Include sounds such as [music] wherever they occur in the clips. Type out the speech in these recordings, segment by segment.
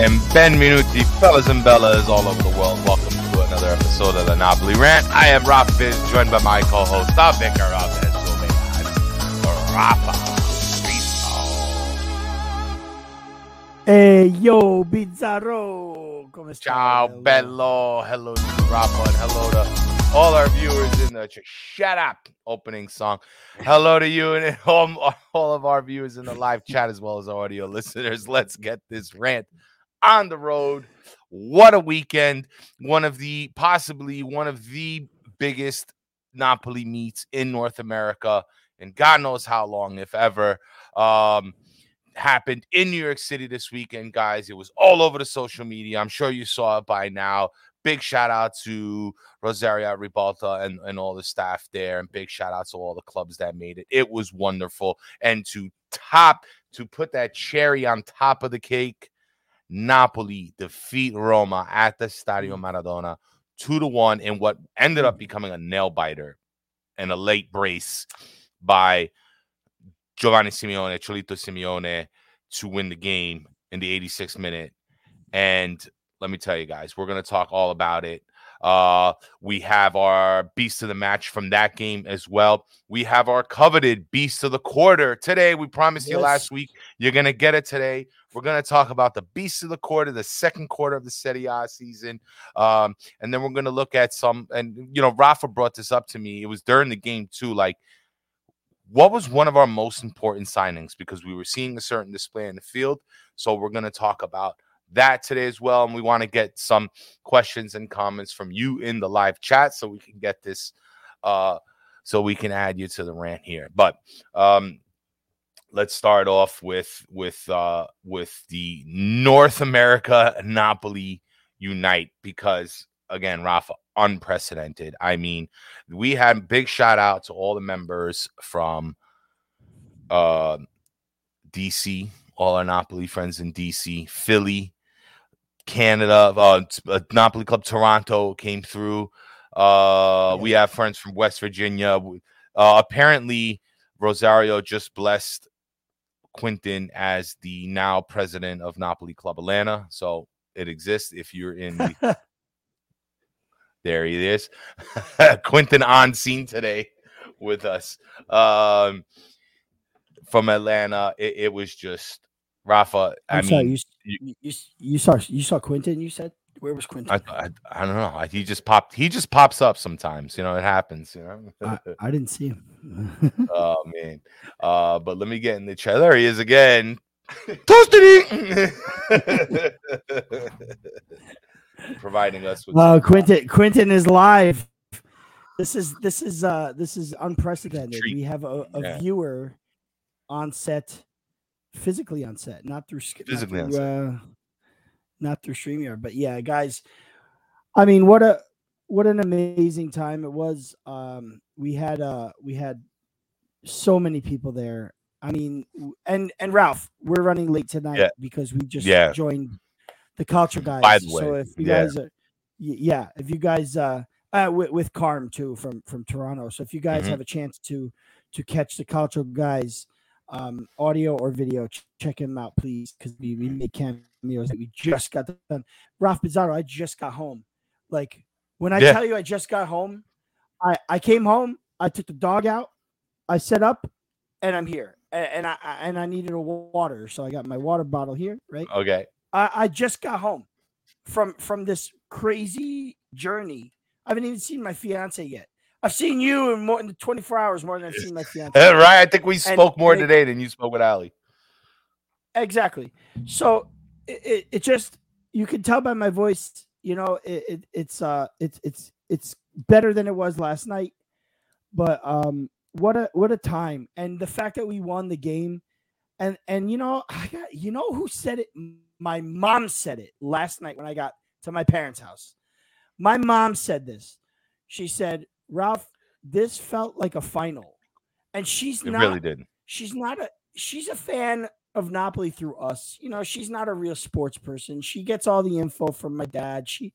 am Ben Minuti, fellas and bellas all over the world. Welcome to another episode of the Napoli Rant. I am Rafa Biz, joined by my co-host, the vicar of Rafa. Hey, yo, Bizzarro! Come? Ciao, bello. Hello to Rafa, and hello to all our viewers in the ch- shut up opening song. Hello to you and [laughs] all, all of our viewers in the live chat as well as our audio [laughs] listeners. Let's get this rant on the road. What a weekend! One of the possibly one of the biggest Napoli meets in North America, and God knows how long, if ever. Um, happened in New York City this weekend, guys. It was all over the social media. I'm sure you saw it by now. Big shout out to Rosario Ribalta and, and all the staff there, and big shout out to all the clubs that made it. It was wonderful. And to top, to put that cherry on top of the cake, Napoli defeat Roma at the Stadio Maradona two to one in what ended up becoming a nail biter and a late brace by Giovanni Simeone, Cholito Simeone, to win the game in the 86th minute. And let me tell you guys, we're going to talk all about it. Uh, we have our beast of the match from that game as well. We have our coveted beast of the quarter today. We promised you last week you're going to get it today. We're going to talk about the beast of the quarter, the second quarter of the Serie A season. Um, and then we're going to look at some, and you know, Rafa brought this up to me. It was during the game too. Like, what was one of our most important signings because we were seeing a certain display in the field. So we're going to talk about that today as well. And we want to get some questions and comments from you in the live chat so we can get this, uh, so we can add you to the rant here. But um, let's start off with with uh, with the North America Napoli Unite because again, Rafa, unprecedented. I mean, we had big shout out to all the members from uh, DC, all our Napoli friends in DC, Philly, Canada, uh, Napoli Club Toronto came through. Uh, we have friends from West Virginia. Uh, apparently, Rosario just blessed Quinton as the now president of Napoli Club Atlanta. So it exists if you're in the [laughs] there he is. [laughs] Quinton on scene today with us. Um, from Atlanta. It, it was just Rafa. I I'm mean, sorry, you, you- you, you, you saw you saw Quinton. You said where was Quinton? I, I I don't know. He just popped. He just pops up sometimes. You know, it happens. You know. I, [laughs] I didn't see him. oh man. Uh, but let me get in the chat. There he is again. [laughs] Toasty. [laughs] Providing us with. uh, some- Quinton Quinton is live. This is this is uh this is unprecedented. treat. We have a, a Yeah. viewer on set, physically on set, not through sk- not Physically on through, uh, not through Streamyard. But yeah, guys, I mean, what a what an amazing time it was. Um, we had uh we had so many people there. I mean, and and Ralph, we're running late tonight Yeah. because we just Yeah. joined the culture guys. By the so way, if you yeah. guys are, yeah, if you guys uh, uh with, with Carm too from from Toronto. So if you guys Mhm. have a chance to to catch the culture guys, um, audio or video, ch- check him out, please, because we we make cameos that we just got done. Ralph Bizzarro, I just got home. Like when I Yeah. tell you I just got home, I I came home, I took the dog out, I set up, and I'm here. A- And I I- and I needed a water, so I got my water bottle here, right? Okay. I, I just got home from from this crazy journey. I haven't even seen my fiance yet. I've seen you in more than 24 hours more than I've seen my [laughs] fiance. right. I think we spoke more and it- today than you spoke with Ali. exactly. So it, it, it just you can tell by my voice, you know, it, it it's uh it's it's it's better than it was last night. But um what a what a time. And the fact that we won the game and and you know, I got you know who said it? My mom said it last night when I got to my parents' house. My mom said this. She said, Ralph, this felt like a final. And she's It not really did. she's not a she's a fan of Napoli through us. You know, she's not a real sports person. She gets all the info from my dad. She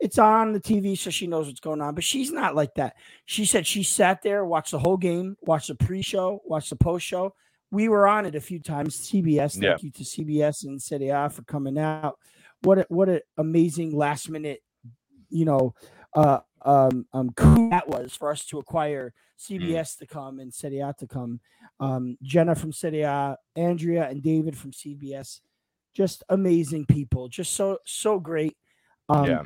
it's on the TV, so she knows what's going on. But she's not like that. She said she sat there, watched the whole game, watched the pre-show, watched the post-show. We were on it a few times. CBS, thank Yeah. you to CBS and Serie A for coming out. what a, what an amazing last minute, you know, uh, um, um, coup that was for us to acquire CBS to come and Serie A to come. Um, Jenna from Serie A, Andrea and David from CBS, just amazing people, just so so great. Um, Yeah.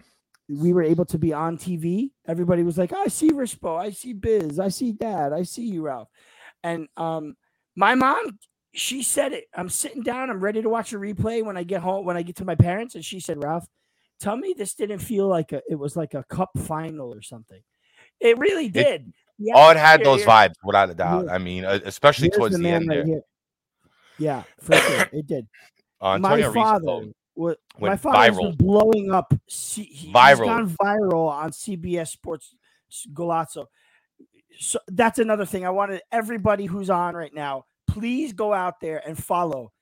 we were able to be on TV. Everybody was like, I see Rispo, I see Biz, I see Dad, I see you, Ralph. And um, my mom, she said it. I'm sitting down, I'm ready to watch a replay when I get home, when I get to my parents, and she said, Ralph, tell me this didn't feel like a it was like a cup final or something. It really did. Yeah, Oh, it had here- those here- vibes without a doubt. Yeah. I mean, especially here's towards the, man end right there. here. Yeah, for sure. It did. [laughs] Uh, my father was my viral. been blowing up. C- he- Viral. He's gone viral on CBS Sports Golazo. So that's another thing. I wanted everybody who's on right now, please go out there and follow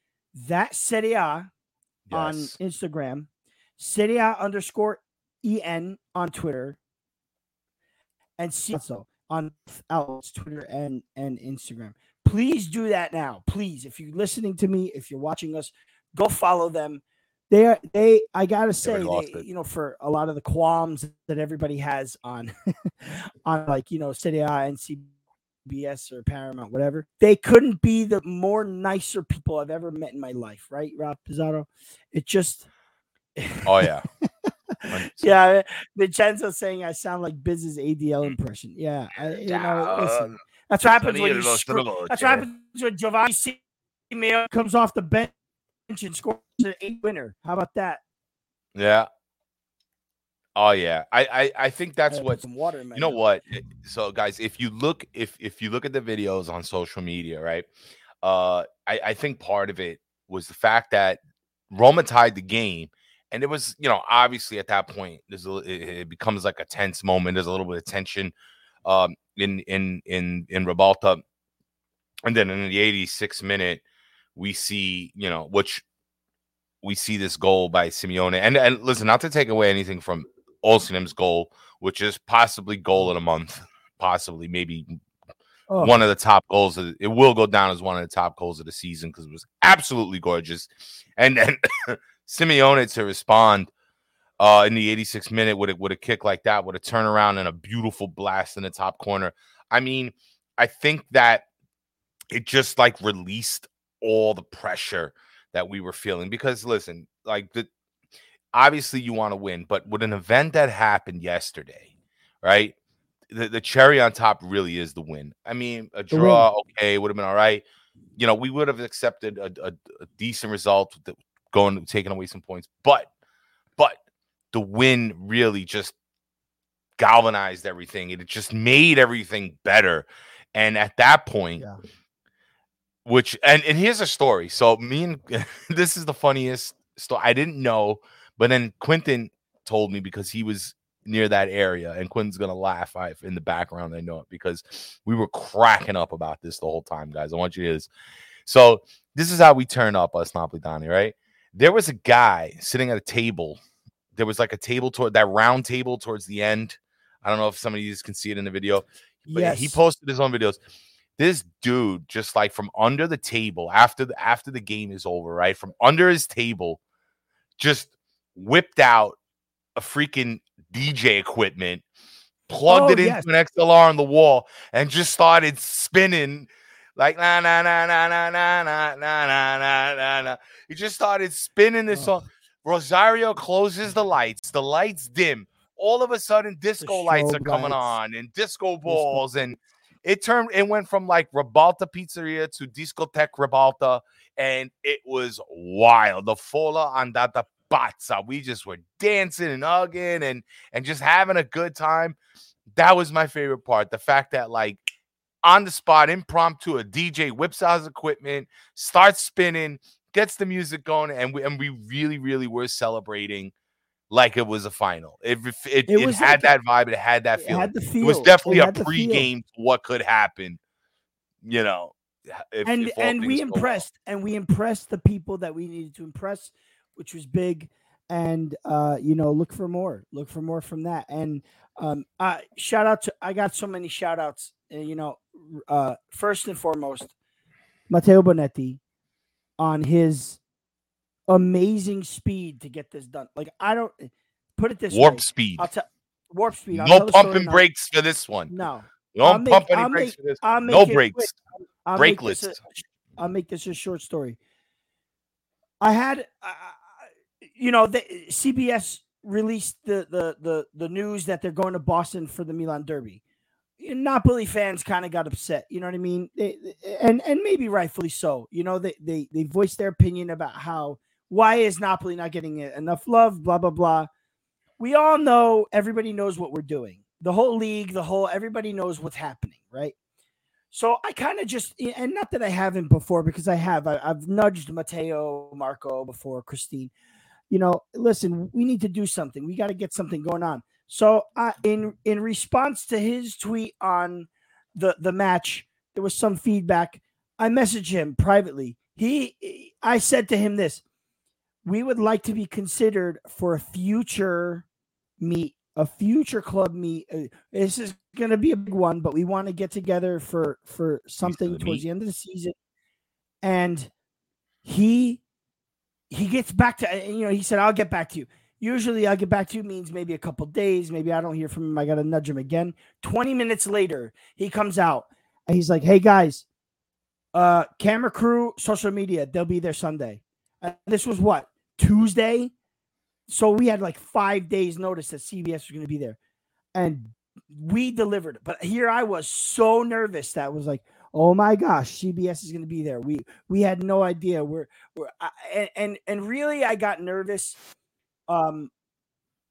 that Serie A on Instagram, Serie A underscore en on Twitter, and also on outlets, Twitter and and Instagram. Please do that now. Please, if you're listening to me, if you're watching us, go follow them. They are they. I gotta say, they, you know, for a lot of the qualms that everybody has on [laughs] on like you know Serie A and CBS or Paramount, whatever, they couldn't be the more nicer people I've ever met in my life. Right, Rob Pizarro? It just. Oh yeah. 100%. [laughs] Yeah, Vincenzo saying I sound like Biz's ADL impression. Yeah, I, you know, listen, that's what happens when you screw, that's what happens when Giovanni Simeone comes off the bench and scores an eight winner. How about that? Yeah. Oh yeah. I I, I think that's what some water you know what Eh, so guys if you look if if you look at the videos on social media right uh i i think part of it was the fact that roma tied the game and it was you know obviously at that point there's a it, becomes like a tense moment there's a little bit of tension um in in in in Ribalta. and then in the 86th minute we see you know which we see this goal by Simeone and and listen not to take away anything from Osimhen's goal which is possibly goal in a month, [laughs] possibly maybe Oh, one of the top goals. Of, it will go down as one of the top goals of the season because it was absolutely gorgeous. And then [laughs] Simeone to respond uh, in the 86th minute with a, with a kick like that, with a turnaround and a beautiful blast in the top corner. I mean, I think that it just like released all the pressure that we were feeling because listen, like the obviously you want to win, but with an event that happened yesterday, right? The, the cherry on top really is the win. I mean, a draw, okay, would have been all right. You know, we would have accepted a, a, a decent result, with the- going taking away some points, but but the win really just galvanized everything. It just made everything better. And at that point, Yeah. which and and here's a story. So me and [laughs] this is the funniest story. I didn't know, but then Quentin told me because he was near that area, and Quentin's gonna laugh I, in the background. I know it because we were cracking up about this the whole time, guys. I want you to hear this. So this is how we turn up us Napolitani, right? There was a guy sitting at a table. There was like a table toward that round table towards the end. I don't know if some of you can see it in the video, but yes. he posted his own videos. This dude just like from under the table after the after the game is over, right? From under his table, just whipped out a freaking DJ equipment, plugged Oh, it into yes. an XLR on the wall, and just started spinning like na na na na na na na na na na na na. He just started spinning this Oh. song. Rosario closes the lights. The lights dim. All of a sudden, disco lights are coming lights. on and disco balls, and it turned. It went from like Ribalta Pizzeria to Discotheque Ribalta, and it was wild. The fola andata pazza. We just were dancing and hugging and and just having a good time. That was my favorite part. The fact that like on the spot, impromptu, a DJ whips out his equipment, starts spinning, gets the music going, and we and we really, really were celebrating like it was a final. It it, It it, had like that vibe. It had that It feeling. had feel. It was definitely It a had the feel. pregame to what could happen. You know, if, and if and we go well. impressed and we impressed the people that we needed to impress which was big and uh you know look for more look for more from that and um uh shout out to i got so many shout outs you know uh first and foremost matteo bonetti on his amazing speed to get this done. Like I don't put it this Warp way. speed. I'll tell warp speed. I'll No tell the story pumping brakes for this one. No, You I'll don't make- pump any brakes make- for this. I'll No brakes. I'll make Brakeless. a- I'll make this a short story. I had, uh, you know, the, CBS released the, the the the news that they're going to Boston for the Milan Derby. Napoli fans kind of got upset. You know what I mean? They, and and maybe rightfully so. You know, they they they voiced their opinion about how why is Napoli not getting enough love? Blah blah blah. We all know. Everybody knows what we're doing. The whole league, the whole everybody knows what's happening, right? So I kind of just, and not that I haven't before, because I have. I, I've nudged Matteo, Marco before, Christine. You know, listen, we need to do something. We got to get something going on. So, uh, in in response to his tweet on the the match, there was some feedback. I messaged him privately. He, I said to him this: We would like to be considered for a future meet, a future club meet. Uh, This is going to be a big one, but we want to get together for for something towards meat. the end of the season. And he he gets back to uh, you know he said I'll get back to you. Usually I'll get back to you means maybe a couple days, maybe I don't hear from him. I got to nudge him again. 20 minutes later, he comes out and he's like, "Hey guys, uh camera crew, social media, they'll be there Sunday." This was what? Tuesday. So we had like 5 days notice that CBS was going to be there. And we delivered. But here I was so nervous that was like, "Oh my gosh, CBS is going to be there." We we had no idea. We're we're I, and and really I got nervous um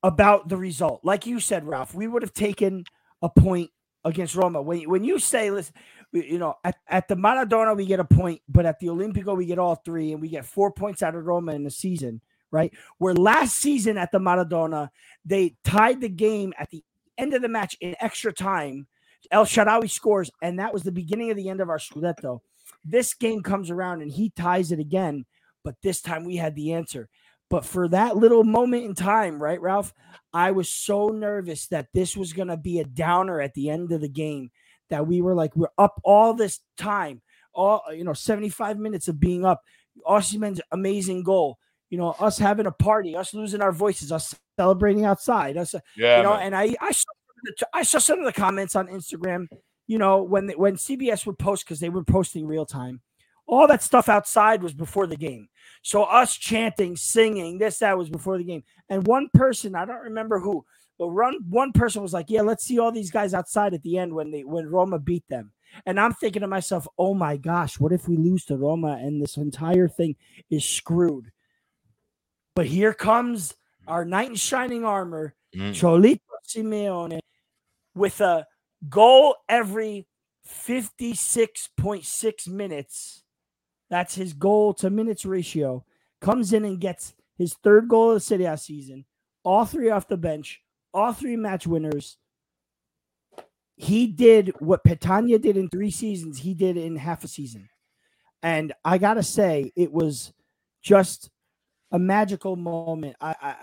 about the result. Like you said, Ralph, we would have taken a point against Roma. When when you say, listen, you know, at, at the Maradona we get a point, but at the Olimpico, we get all three, and we get four points out of Roma in the season, right? Where last season at the Maradona they tied the game at the end of the match in extra time. El Shaarawy scores, and that was the beginning of the end of our Scudetto. This game comes around and he ties it again, but this time we had the answer. But for that little moment in time, right, Ralph, I was so nervous that this was going to be a downer at the end of the game. That we were like, we're up all this time, all uh, you know, 75 minutes of being up. Osimhen's amazing goal. You know, us having a party, us losing our voices, us celebrating outside, us uh, Yeah, you know, man. and I I saw, the- I saw some of the comments on Instagram. You know, when when CBS would post because they were posting real time, all that stuff outside was before the game. So us chanting, singing, this that was before the game. And one person, I don't remember who, but run one person was like, "Yeah, let's see all these guys outside at the end when they when Roma beat them." And I'm thinking to myself, "Oh my gosh, what if we lose to Roma and this entire thing is screwed?" But here comes our knight in shining armor, Mm. Cholito Simeone with a goal every 56.6 minutes. That's his goal to minutes ratio. Comes in and gets his third goal of the Serie A season, all three off the bench, all three match winners. He did what Petagna did in three seasons, he did in half a season. And I got to say, it was just a magical moment. I, I,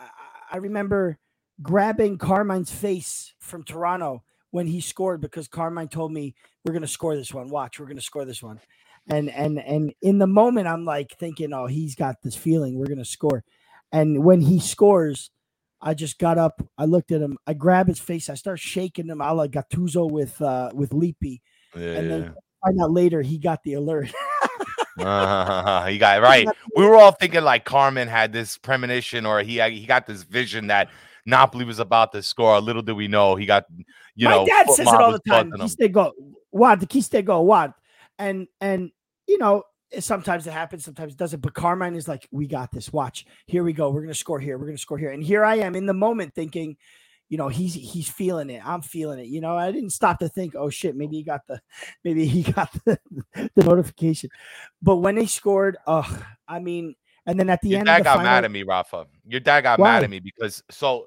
I- remember grabbing Carmine's face from Toronto when he scored because Carmine told me we're gonna score this one. Watch, we're gonna score this one. And and and in the moment, I'm like thinking, oh, he's got this feeling we're gonna score. And when he scores, I just got up, I looked at him, I grab his face, I start shaking him a la Gattuso with uh with Lippi. Yeah, And yeah. then find out later he got the alert. [laughs] Uh, you got it [laughs] right. We were all thinking like Carmine had this premonition, or he he got this vision that Napoli was about to score. Little did we know he got you My know. dad says it all the time. him. Kiste go, what? Kiste go, what? And and you know, sometimes it happens, sometimes it doesn't. But Carmine is like, we got this. Watch, here we go. We're gonna score here. We're gonna score here. And here I am in the moment thinking, you know, he's he's feeling it. I'm feeling it. You know, I didn't stop to think, oh shit, maybe he got the maybe he got [laughs] the, the notification. But when they scored, oh, I mean, and then at the Your end, dad of the got final, mad at me, Rafa. Your dad got Why? mad at me because so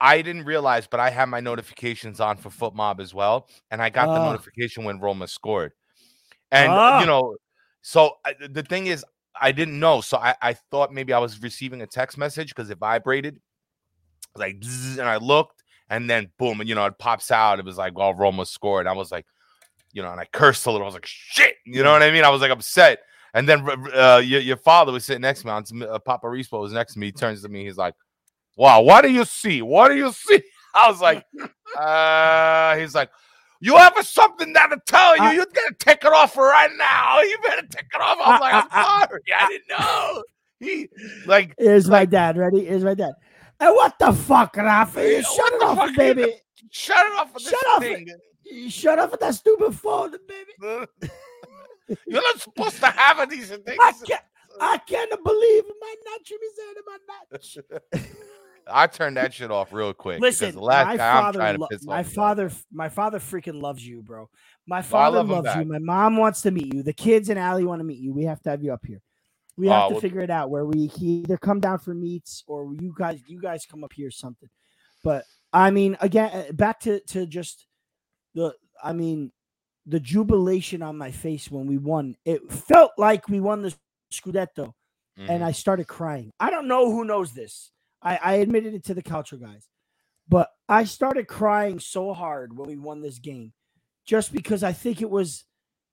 I didn't realize, but I had my notifications on for FotMob as well, and I got the Ah. notification when Roma scored. And Ah. you know, so I, the thing is, I didn't know, so I, I thought maybe I was receiving a text message because it vibrated, like, and I looked, and then boom, and you know, it pops out. It was like, well, Roma scored. I was like, you know, and I cursed a little. I was like, shit, you know what I mean? I was like upset. And then uh, your, your father was sitting next to me. Uh, Papa Rispo was next to me. He turns to me. He's like, "Wow, what do you see? What do you see?" [laughs] I was like, [laughs] uh, "He's like." You have a, something that to tell you. you gotta take it off right now. You better take it off. I was like, I'm sorry. I didn't know. He like is like, my dad ready? Is my dad. Hey, what the fuck, Rafa? Shut it off, baby. Shut it off. Shut off. Thing. Shut off with that stupid phone, baby. [laughs] You're not supposed to have these things. I can't, I can't believe my nacho is my natch. [laughs] I turned that shit off real quick. Listen, the last my guy father, I'm trying to piss my off father, my father freaking loves you, bro. My father love loves you. My mom wants to meet you. The kids and Allie want to meet you. We have to have you up here. We have Oh, to well- figure it out where we either come down for meets or you guys, you guys come up here or something. But I mean, again, uh, back to to just the, I mean, the jubilation on my face when we won. It felt like we won the Scudetto and Mhm. I started crying. I don't know who knows this. I, I admitted it to the culture guys, but I started crying so hard when we won this game, just because I think it was.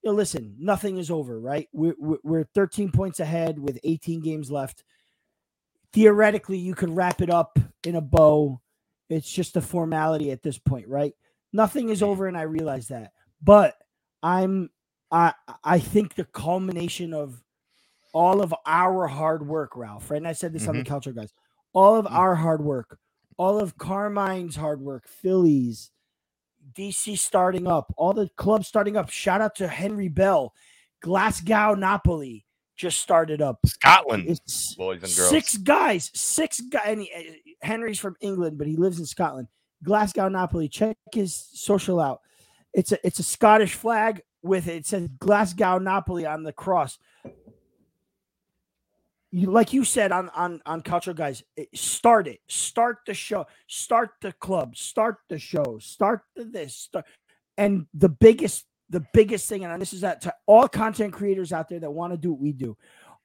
You know, listen, nothing is over, right? We're, we're we're 13 points ahead with 18 games left. Theoretically, you could wrap it up in a bow. It's just a formality at this point, right? Nothing is over, and I realize that. But I'm I I think the culmination of all of our hard work, Ralph, right? And I said this on the mm-hmm. culture guys. All of Mhm. our hard work, all of Carmine's hard work, Phillies, DC starting up, all the clubs starting up. Shout out to Henry Bell, Glasgow, Napoli just started up. Scotland, It's boys and girls. six guys, six guys. Uh, Henry's from England, but he lives in Scotland. Glasgow, Napoli. Check his social out. It's a it's a Scottish flag with it says Glasgow, Napoli on the cross. You like you said on on on culture guys, start it, start the show, start the club, start the show, start the this, start, and the biggest the biggest thing, and this is that to all content creators out there that want to do what we do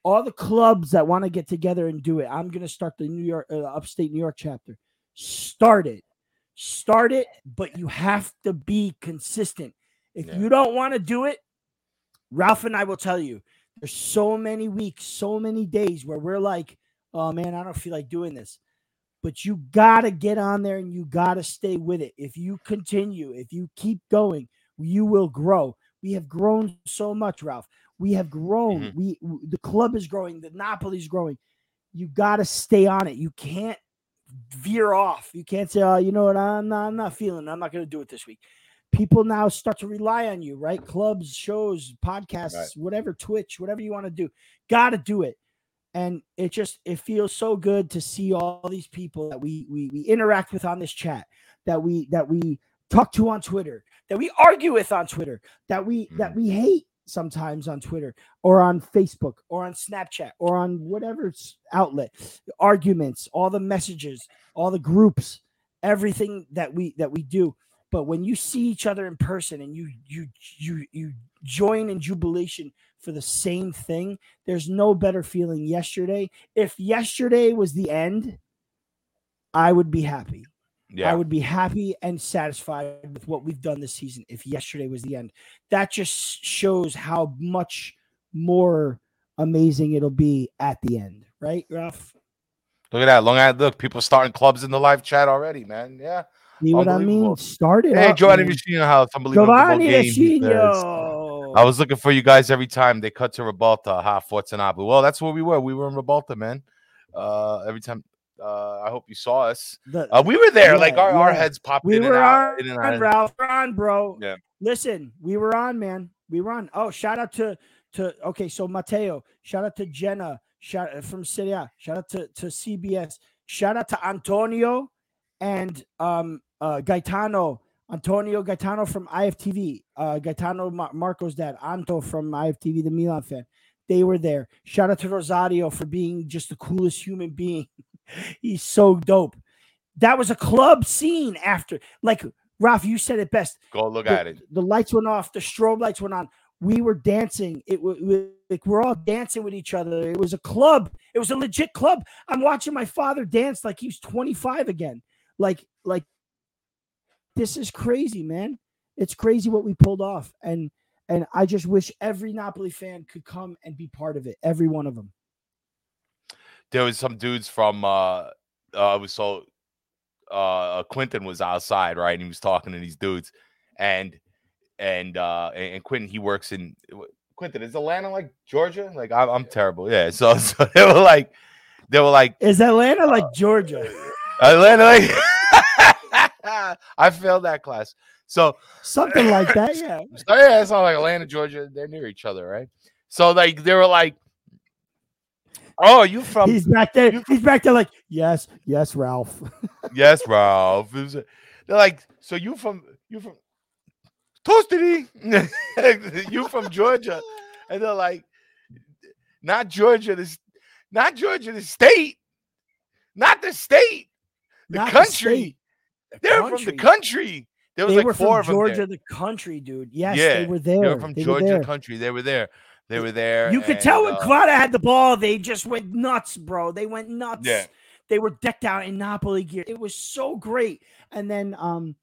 all the clubs that want to get together and do it. I'm going to start the New York, uh, upstate New York chapter. Start it. Start it, but you have to be consistent. If Yeah. you don't want to do it, Ralph and I will tell you there's so many weeks, so many days where we're like, oh man, I don't feel like doing this. But you got to get on there and you got to stay with it. If you continue, if you keep going, you will grow. We have grown so much, Ralph. We have grown. Mhm. We the club is growing. The Napoli's growing. You got to stay on it. You can't veer off. You can't say, "Oh, you know what? I'm not. I'm not feeling. it. I'm not going to do it this week." People now start to rely on you, right? Clubs, shows, podcasts, whatever, Twitch, whatever you want to do. Got to do it. And it just it feels so good to see all these people that we we we interact with on this chat, that we that we talk to on Twitter, that we argue with on Twitter, that we that mm. we hate sometimes on Twitter or on Facebook or on Snapchat or on whatever outlet. Arguments, all the messages, all the groups, everything that we that we do. But when you see each other in person and you you you you join in jubilation for the same thing, there's no better feeling yesterday. If yesterday was the end, I would be happy. Yeah. I would be happy and satisfied with what we've done this season if yesterday was the end. That just shows how much more amazing it'll be at the end, right, Ralph? look at that. Long ad. Look, people starting clubs in the live chat already, man. Yeah. See what I mean? Started. Hey, Giovanni. Machino House. Unbelievable Giovanni. Machino. I was looking for you guys every time they cut to Ribalta, ha, Fortunato. Well, that's where we were. We were in Ribalta, man. Uh, every time. Uh, I hope you saw us. The- Uh, we were there. like Yeah, our, our yeah. heads popped we in were and out. on, In and. Ralph. We're on, bro. Yeah. Listen, we were on, man. We were on. Oh, shout out to to okay. So Mateo, shout out to Jenna, shout from Serie A. Shout out to to CBS, shout out to Antonio and um uh Gaetano. Antonio Gaetano from IFTV, uh, Gaetano Mar- Marco's dad, Anto from IFTV, the Milan fan. They were there. Shout out to Rosario for being just the coolest human being. [laughs] He's so dope. That was a club scene after, like Ralph, you said it best. Go look The, at it. the lights went off, the strobe lights went on. We were dancing. It was like we're all dancing with each other. It was a club. It was a legit club. I'm watching my father dance like he's 25 again. Like, like this is crazy, man. It's crazy what we pulled off. And And I just wish every Napoli fan could come and be part of it. Every one of them. There was some dudes from uh uh was so uh Quentin was outside, right? And he was talking to these dudes and and uh and Quentin he works in Quentin, is Atlanta like Georgia? Like I'm, I'm terrible. Yeah. So [laughs] so they were like they were like Is Atlanta like Georgia? Atlanta like [laughs] [laughs] I failed that class. So something like that, [laughs] yeah. So yeah, it's all like Atlanta, Georgia. They're near each other, right? So like they were like, "Oh, you from?" He's back there. You, he's back there, like, "Yes, yes, Ralph." [laughs] yes, Ralph. They're like, "So you from? You from?" Toastedy, you from Georgia? And they're like, "Not Georgia, this, not Georgia, the state, not the state, the not country." The They're from the country. There was they like were four from Georgia, the country, dude. Yes, yeah, they were there. They were from they Georgia, were country. They were there. They were there. You could tell when uh, Kvara had the ball, they just went nuts, bro. They went nuts. Yeah. They were decked out in Napoli gear. It was so great. And then um,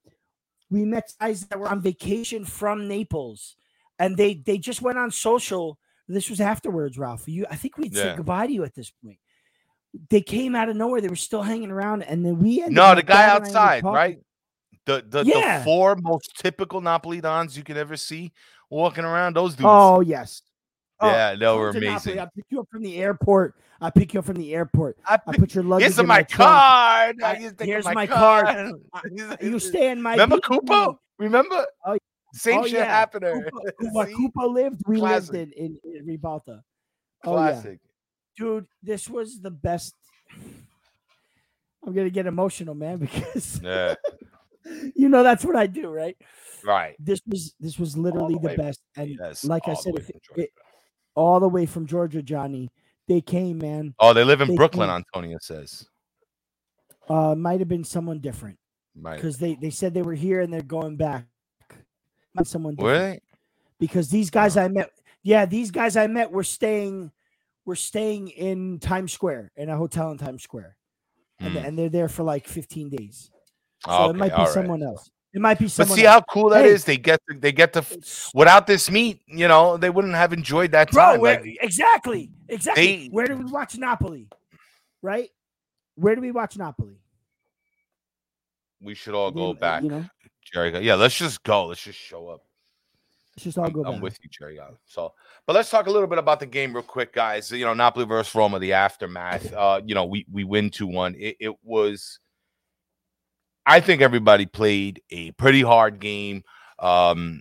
we met guys that were on vacation from Naples, and they they just went on social. This was afterwards, Ralph. You, I think we'd yeah. said goodbye to you at this point. They came out of nowhere. They were still hanging around, and then we. No, the guy outside, right? The the, yeah. the four most typical Napolitans you can ever see walking around. Those dudes. Oh yes. Oh, yeah, oh, they were amazing. I pick you up from the airport. I pick you up from the airport. I, pick, I put your luggage. Here's in my, card. I, here's my, card. card. [laughs] [laughs] you stay in my. Remember Cooper? Remember? Oh, Same oh, shit yeah. happened there. [laughs] What Cooper lived, we Classic. lived in, in, in Ribalta. Oh, Classic. Yeah. Dude, this was the best. I'm gonna get emotional, man, [laughs] because yeah. you know that's what I do, right? Right. This was this was literally the, the best, and yes, like I said, if it, all the way from Georgia, Johnny, they came, man. Oh, they live in they Brooklyn. Came. Antonia says. Uh, might have been someone different. Right. Because they they said they were here and they're going back. Not someone different. Because these guys I met, yeah, these guys I met were staying, were staying in Times Square in a hotel in Times Square, mm. and, hmm. and they're there for like 15 days. So okay, it might be someone right. else. It might be someone. But see else. how cool that hey, is. They get to, they get to without this meet, you know, they wouldn't have enjoyed that time. Bro, like, exactly, exactly. They, where do we watch Napoli? Right? Where do we watch Napoli? We should all go back. You know? Jerry, yeah, let's just go. Let's just show up. Let's just all I'm, go. I'm with you, Jerry. So, but let's talk a little bit about the game real quick, guys. You know, Napoli versus Roma, the aftermath. Uh, you know, we we win two one. It, it was I think everybody played a pretty hard game. Um,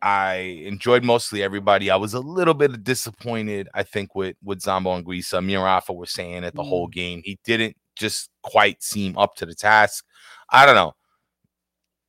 I enjoyed mostly everybody. I was a little bit disappointed, I think, with with Zambo Anguissa. Me and Rafa were saying it the mm. whole game. He didn't just quite seem up to the task. I don't know.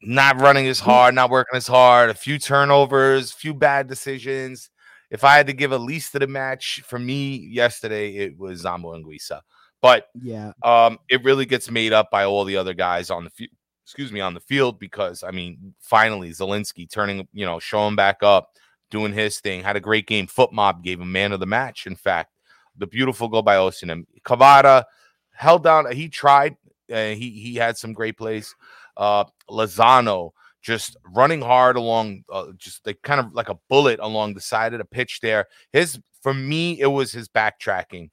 Not running as hard, not working as hard, a few turnovers, few bad decisions. If I had to give a least to the match for me yesterday, it was Zambo Anguissa. But yeah, um, it really gets made up by all the other guys on the field. Excuse me, on the field because I mean, finally Zielinski turning, you know, showing back up, doing his thing. Had a great game. FotMob gave him man of the match. In fact, the beautiful goal by Osimhen. Kvara held down. He tried. Uh, he he had some great plays. Uh, Lozano just running hard along, uh, just like kind of like a bullet along the side of the pitch there. His for me, it was his backtracking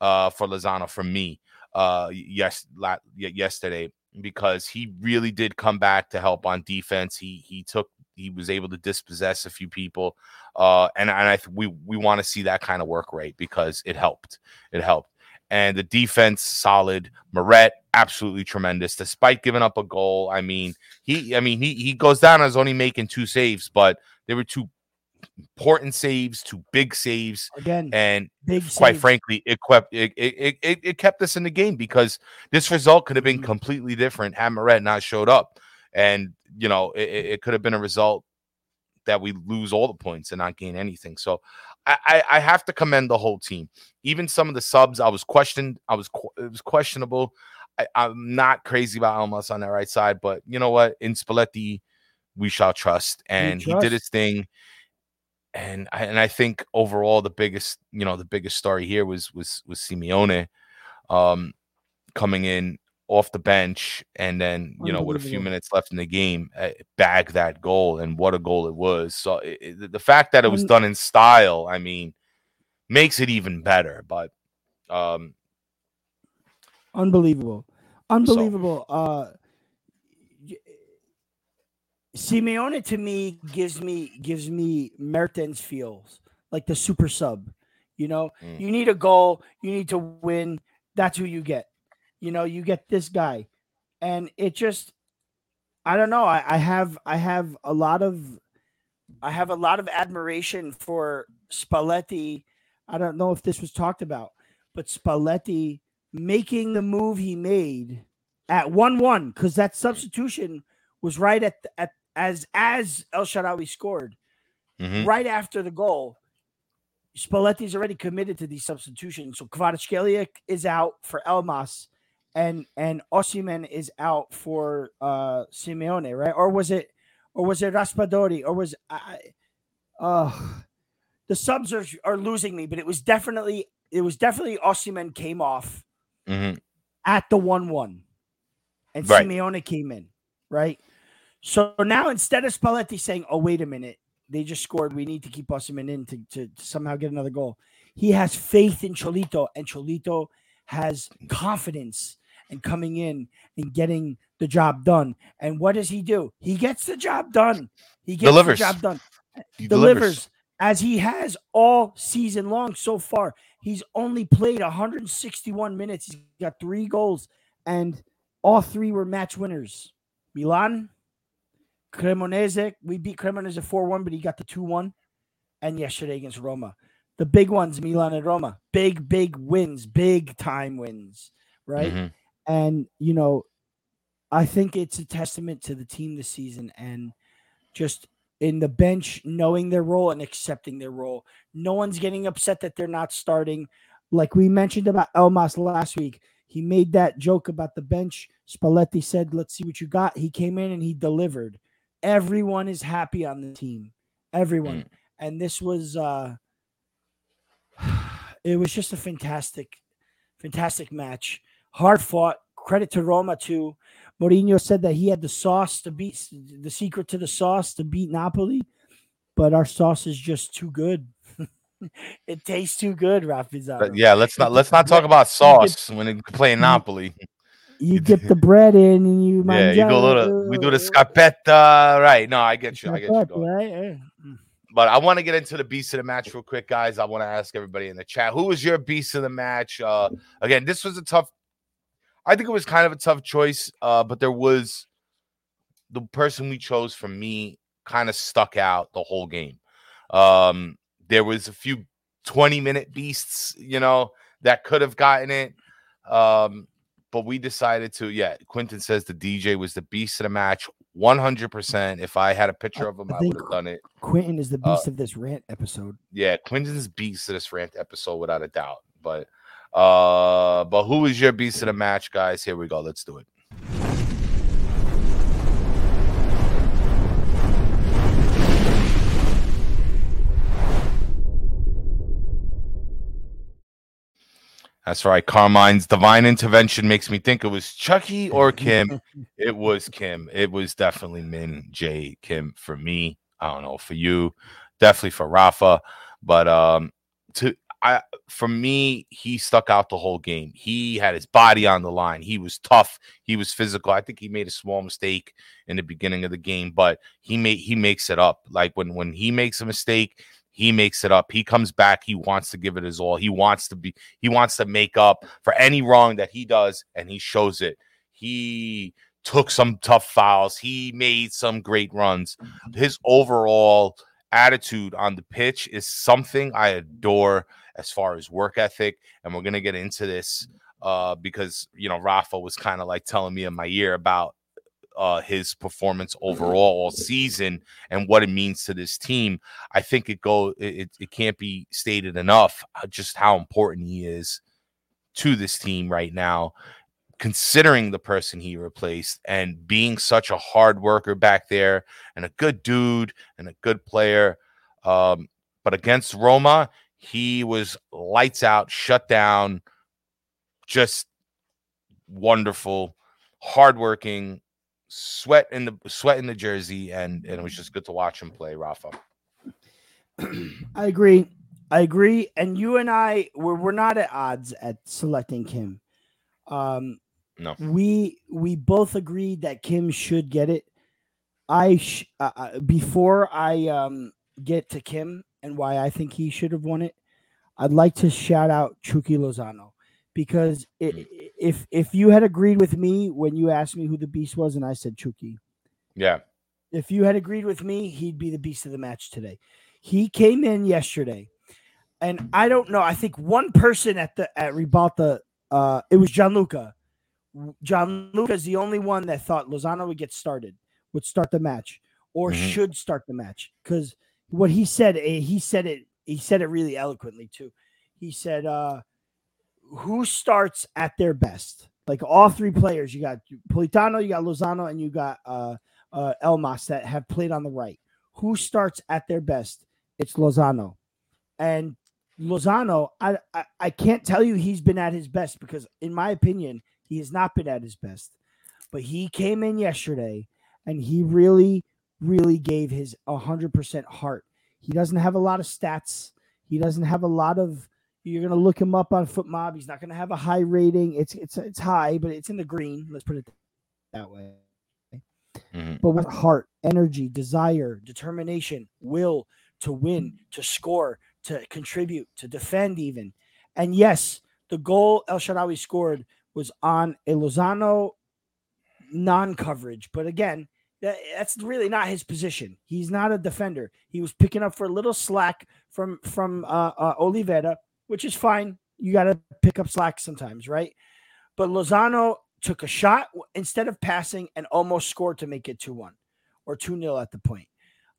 uh, for Lozano for me uh, yes la- yesterday because he really did come back to help on defense. He he took he was able to dispossess a few people, uh, and and I th- we we want to see that kind of work rate because it helped. It helped, and the defense solid. Meret absolutely tremendous, despite giving up a goal. I mean he I mean he he goes down as only making two saves, but they were two important saves two big saves again and quite saves. frankly it kept it, it, it, it, kept us in the game because this result could have been mm-hmm. completely different had Meret not showed up and you know it, it could have been a result that we lose all the points and not gain anything so I, I have to commend the whole team. Even some of the subs I was questioned I was it was questionable. I, am not crazy about Elmas on that right side but you know what? In Spalletti we shall trust. And trust. he did his thing. And I, and I think overall the biggest you know the biggest story here was was was Simeone um, coming in off the bench, and then you know with a few minutes left in the game, uh, bag that goal, and what a goal it was. So it, the fact that it was done in style, I mean, makes it even better. But um, Unbelievable. Unbelievable. Uh Simeone to me gives me gives me Mertens feels like the super sub. You know, Mm. you need a goal, you need to win. That's who you get. You know, you get this guy. And it just I don't know. I, I have I have a lot of I have a lot of admiration for Spalletti. I don't know if this was talked about, but Spalletti making the move he made at 1-1 because that substitution was right at, at as as El Shaarawy scored mhm. right after the goal. Spalletti's already committed to these substitutions. So Kvaratskhelia is out for Elmas and and Osimhen is out for uh Simeone, right? Or was it or was it Raspadori or was I uh the subs are, are losing me, but it was definitely it was definitely Osimhen came off Mhm. at the 1 1. And Right. Simeone came in, right? So now instead of Spalletti saying, oh, wait a minute, they just scored, we need to keep Osimhen in to, to, to somehow get another goal. He has faith in Cholito, and Cholito has confidence in coming in and getting the job done. And what does he do? He gets the job done. He gets Delivers. the job done He delivers as he has all season long so far. He's only played 161 minutes. He's got three goals, and all three were match winners. Milan, Cremonese. We beat Cremonese 4 1, but he got the 2 1. And yesterday against Roma. The big ones, Milan and Roma. Big, big wins, big time wins, right? Mhm. And, you know, I think it's a testament to the team this season and just in the bench knowing their role and accepting their role. No one's getting upset that they're not starting. Like we mentioned about Elmas last week, he made that joke about the bench. Spalletti said, Let's see what you got. He came in and he delivered. Everyone is happy on the team. Everyone. And this was uh [sighs] it was just a fantastic, fantastic match. Hard fought. Credit to Roma too. Mourinho said that he had the sauce to beat the secret to the sauce to beat Napoli, but our sauce is just too good. [laughs] it tastes too good, Rafizarro. Yeah, let's not let's not talk about sauce when it play Napoli. You [laughs] dip the bread in and you Yeah, you go a little. We do the scarpetta, right? No, I get you. I get you. going. right? But I want to get into the beast of the match real quick, guys. I want to ask everybody in the chat who was your beast of the match. Uh, again, this was a tough. I think it was kind of a tough choice, uh, but there was the person we chose for me kind of stuck out the whole game. Um, there was a few 20 minute beasts, you know, that could have gotten it. Um, but we decided to, yeah. Quentin says the DJ was the beast of the match, 100%. If I had a picture of him, I I would have done it. Quentin is the Uh, beast of this rant episode. Yeah, Quentin's beast of this rant episode without a doubt. But uh but who is your beast of the match, guys? Here we go. Let's do it. That's right. Carmine's divine intervention makes me think it was Chucky or Kim. [laughs] it was Kim. It was definitely Min-jae Kim for me. I don't know for you, definitely for Rafa, but um, to I for me, he stuck out the whole game. He had his body on the line. He was tough. He was physical. I think he made a small mistake in the beginning of the game, but he made he makes it up. Like when when he makes a mistake, he makes it up. He comes back. He wants to give it his all. He wants to be. He wants to make up for any wrong that he does, and he shows it. He took some tough fouls. He made some great runs. Mm-hmm. His overall attitude on the pitch is something I adore as far as work ethic. And we're gonna get into this uh, because you know Rafa was kind of like telling me in my ear about uh, his performance overall all season and what it means to this team. I think it go it, it- it can't be stated enough uh, just how important he is to this team right now considering the person he replaced and being such a hard worker back there and a good dude and a good player. Um, but against Roma, he was lights out, shut down, just wonderful. hardworking, sweat in the sweat in the jersey, and and it was just good to watch him play, Rafa. I agree. I agree. And you and I, we're, we're not at odds at selecting Kim. Um, No. we we both agreed that Kim should get it. I sh- uh, uh, before I um get to Kim and why I think he should have won it, I'd like to shout out Chucky Lozano because i Mm. if if you had agreed with me when you asked me who the beast was and I said Chucky, Yeah. if you had agreed with me, he'd be the beast of the match today. He came in yesterday, and I don't know. I think one person at the at Ribalta, uh, it was Gianluca. Gianluca is the only one that thought Lozano would get started, would start the match, or Mhm. should start the match. Because what he said, eh, he said it, he said it really eloquently too. He said, uh, "Who starts at their best?" Like all three players, you got Politano, you got Lozano, and you got uh, uh, Elmas that have played on the right. Who starts at their best? It's Lozano, and Lozano. I, I I can't tell you he's been at his best because, in my opinion, he has not been at his best. But he came in yesterday, and he really, really gave his hundred percent heart. He doesn't have a lot of stats. He doesn't have a lot of. You're gonna look him up on FotMob. He's not gonna have a high rating. It's it's it's high, but it's in the green. Let's put it that way Mhm. but with heart, energy, desire, determination, will to win, to score, to contribute, to defend, even. And yes, the goal El Shaarawy scored was on a Lozano non coverage. But again, that, that's really not his position. He's not a defender. He was picking up for a little slack from from uh, uh, Olivera, which is fine. You got to pick up slack sometimes, right? But Lozano took a shot instead of passing and almost scored to make it 2 1 or 2 0 at the point.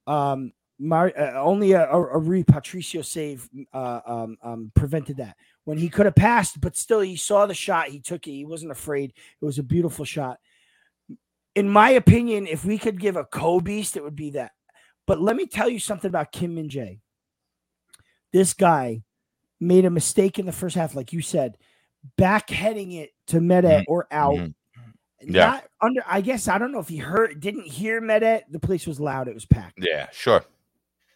Um, Mar- uh, only a, a, a Rui Patricio save uh, um, um, prevented that. When he could have passed, but still he saw the shot, he took it. He wasn't afraid. It was a beautiful shot. In my opinion, if we could give a co beast, it would be that. But let me tell you something about Kim Min Jae. This guy made a mistake in the first half, like you said, backheading it to Meret Mhm. or out. Mhm. Yeah. Not under, I guess I don't know if he heard, didn't hear Meret. The place was loud, it was packed. Yeah, sure.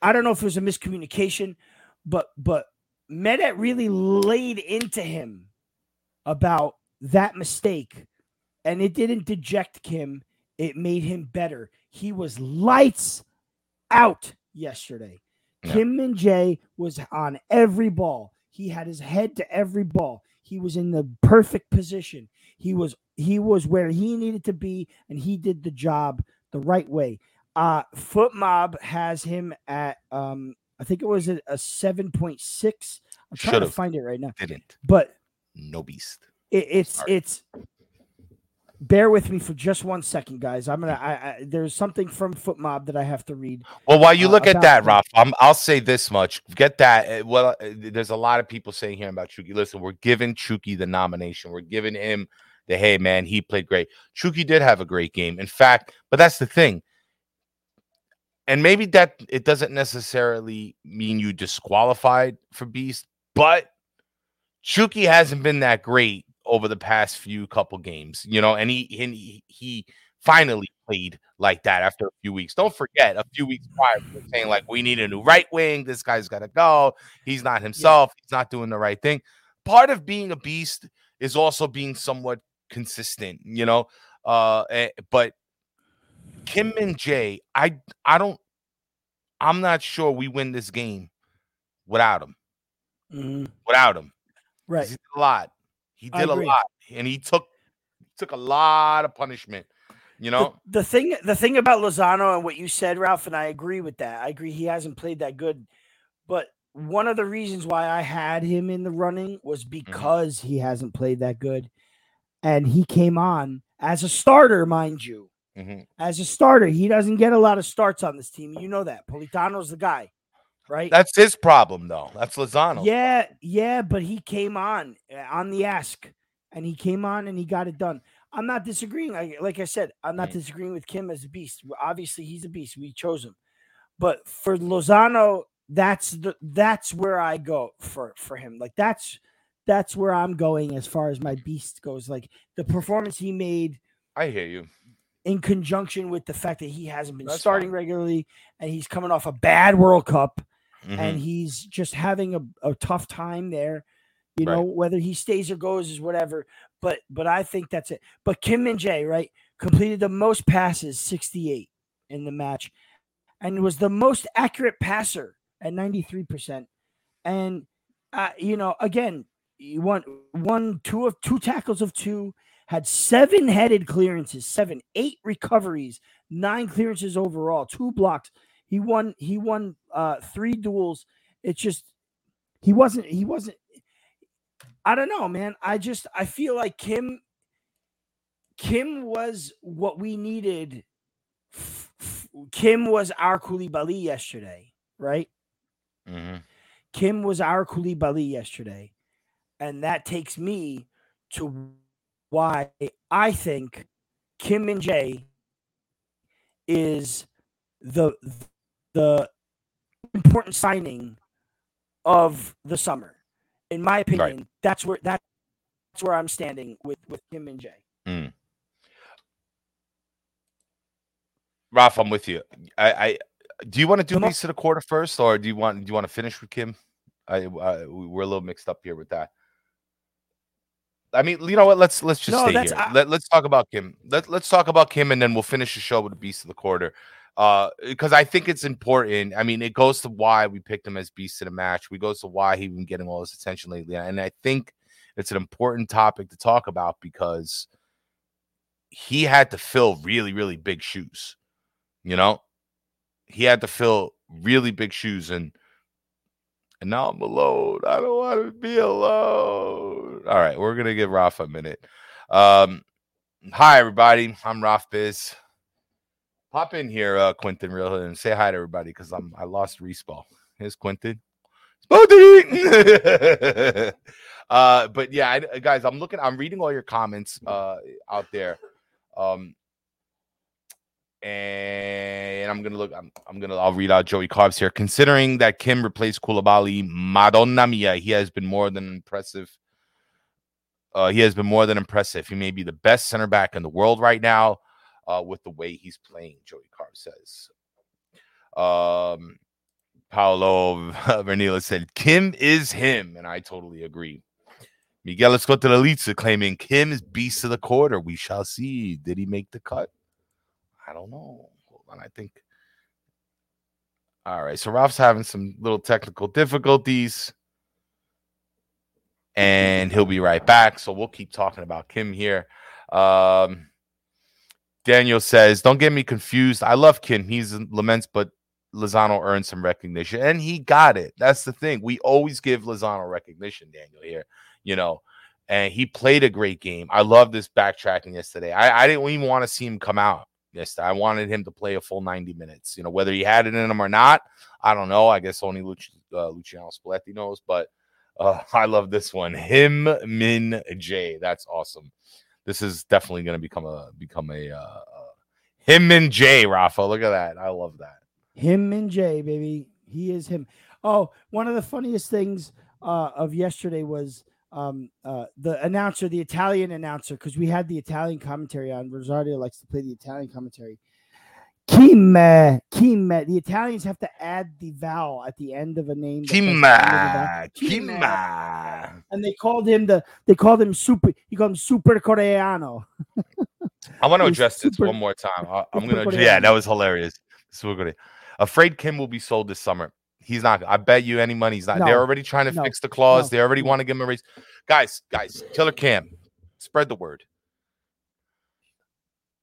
I don't know if it was a miscommunication, but but Meret really laid into him about that mistake, and it didn't deject Kim. It made him better. He was lights out yesterday. Yeah. Kim Min Jae was on every ball. He had his head to every ball. He was in the perfect position. He was he was where he needed to be, and he did the job the right way. Uh FotMob has him at um I think it was a, a 7.6. I'm trying to Should've. find it right now. Didn't. But No beast. it, it's Sorry. it's bear with me for just one second, guys. I'm gonna I, I there's something from FotMob that I have to read. Well, while you uh, look at that, Ralph, I'm, I'll say this much. Get that. uh, Well, uh, there's a lot of people saying here about Chucky. Listen, we're giving Chucky the nomination. We're giving him the hey, man, he played great. Chucky did have a great game. In fact, but that's the thing. And maybe that it doesn't necessarily mean you disqualified for Beast, but Chucky hasn't been that great over the past few couple games, you know, and he and he, he finally played like that after a few weeks. Don't forget, a few weeks prior, we were saying like we need a new right wing. This guy's got to go. He's not himself. He's not doing the right thing. Part of being a beast is also being somewhat consistent, you know. Uh, eh, but Kim Min Jae, I I don't. I'm not sure we win this game without him. Mhm. Without him, Right. a lot. He did a lot, and he took took a lot of punishment. You know, the, the thing the thing about Lozano and what you said, Ralph, and I agree with that. I agree he hasn't played that good. But one of the reasons why I had him in the running was because he hasn't played that good. And he came on as a starter, mind you. Mhm. As a starter. He doesn't get a lot of starts on this team. You know that. Politano's the guy, right? that's his problem, though. That's Lozano. Yeah, yeah, but he came on uh, on the ask, and he came on and he got it done. I'm not disagreeing. I, like I said, I'm not Mm. disagreeing with Kim as a beast. Obviously, he's a beast. We chose him, but for Lozano, that's the that's where I go for for him. Like that's that's where I'm going as far as my beast goes. Like the performance he made I hear you. In conjunction with the fact that he hasn't been That's starting fine. regularly and he's coming off a bad World Cup Mhm. and he's just having a, a tough time there. You Right. know, whether he stays or goes is whatever. But but I think that's it. But Kim Min Jae, right, completed the most passes, 68 in the match, and was the most accurate passer at 93%. And uh, you know, again, he won one, two of two tackles of two, had seven headed clearances, seven, eight recoveries, nine clearances overall, two blocks. He won, he won uh three duels. It's just he wasn't, he wasn't. I don't know, man. I just I feel like Kim Kim was what we needed. F- f- Kim was our Koulibaly yesterday, right? Mhm. Kim was our Koulibaly yesterday. And that takes me to why I think Kim Min Jae is the the important signing of the summer. In my opinion, that's where that's where I'm standing with with Kim Min Jae. Mm. Ralph, I'm with you. I, I do you want to do Come these to the quarter first, or do you want do you want to finish with Kim? I, I we're a little mixed up here with that. I mean, you know what? Let's let's just No, stay here. I- Let, let's talk about Kim. Let, let's talk about Kim, and then we'll finish the show with the beast of the quarter. Uh, because I think it's important. I mean, it goes to why we picked him as beast of the match. We goes to why he's been getting all this attention lately, and I think it's an important topic to talk about because he had to fill really, really big shoes. You know, he had to fill really big shoes, and and now I'm alone. I don't want to be alone. All right, we're gonna give Ralph a minute. Um, hi everybody, I'm Ralph Biz. Pop in here, uh, Quentin Real and say hi to everybody because I'm I lost respawn. Here's Quentin. [laughs] Uh, but yeah, I, guys, I'm looking. I'm reading all your comments uh out there. Um, and I'm gonna look. I'm, I'm gonna. I'll read out Joey Cobbs here. Considering that Kim replaced Koulibaly, Madonna Mia, he has been more than impressive. Uh, he has been more than impressive. He may be the best center back in the world right now, uh, with the way he's playing. Joey Carb says. Um, Paolo [laughs] Vernila said Kim is him, and I totally agree. Miguel Escotelaliza claiming Kim is beast of the quarter. We shall see. Did he make the cut? I don't know. Hold on, I think. All right, so Ralph's having some little technical difficulties, and he'll be right back. So we'll keep talking about Kim here. Um, Daniel says, "Don't get me confused. I love Kim. He's laments, but Lozano earned some recognition, and he got it. That's the thing. We always give Lozano recognition, Daniel. Here, you know." And he played a great game. I love this backtracking yesterday. I, I didn't even want to see him come out yesterday. I wanted him to play a full 90 minutes. You know, whether he had it in him or not, I don't know. I guess only Luci, uh, Luciano Spalletti knows, but uh, [laughs] I love this one. Him Min J. That's awesome. This is definitely going to become a become a uh, uh, him and J. Rafa. Look at that. I love that. Him and Jay, baby. He is him. Oh, one of the funniest things uh, of yesterday was um, uh, the announcer, the Italian announcer, because we had the Italian commentary on. Rosario likes to play the Italian commentary. Kim, Kim, the Italians have to add the vowel at the end of a name. that doesn't end with a vowel. Kima. Kima. And they called him the. They called him super. He called him Super Coreano. I want to [laughs] address this one more time. I, am gonna. Yeah, that was hilarious. Super good. Afraid Kim will be sold this summer. He's not. I bet you any money he's not. They're already trying to no, fix the clause. no, they already want to give him a raise. Guys, guys, Killer Cam, spread the word.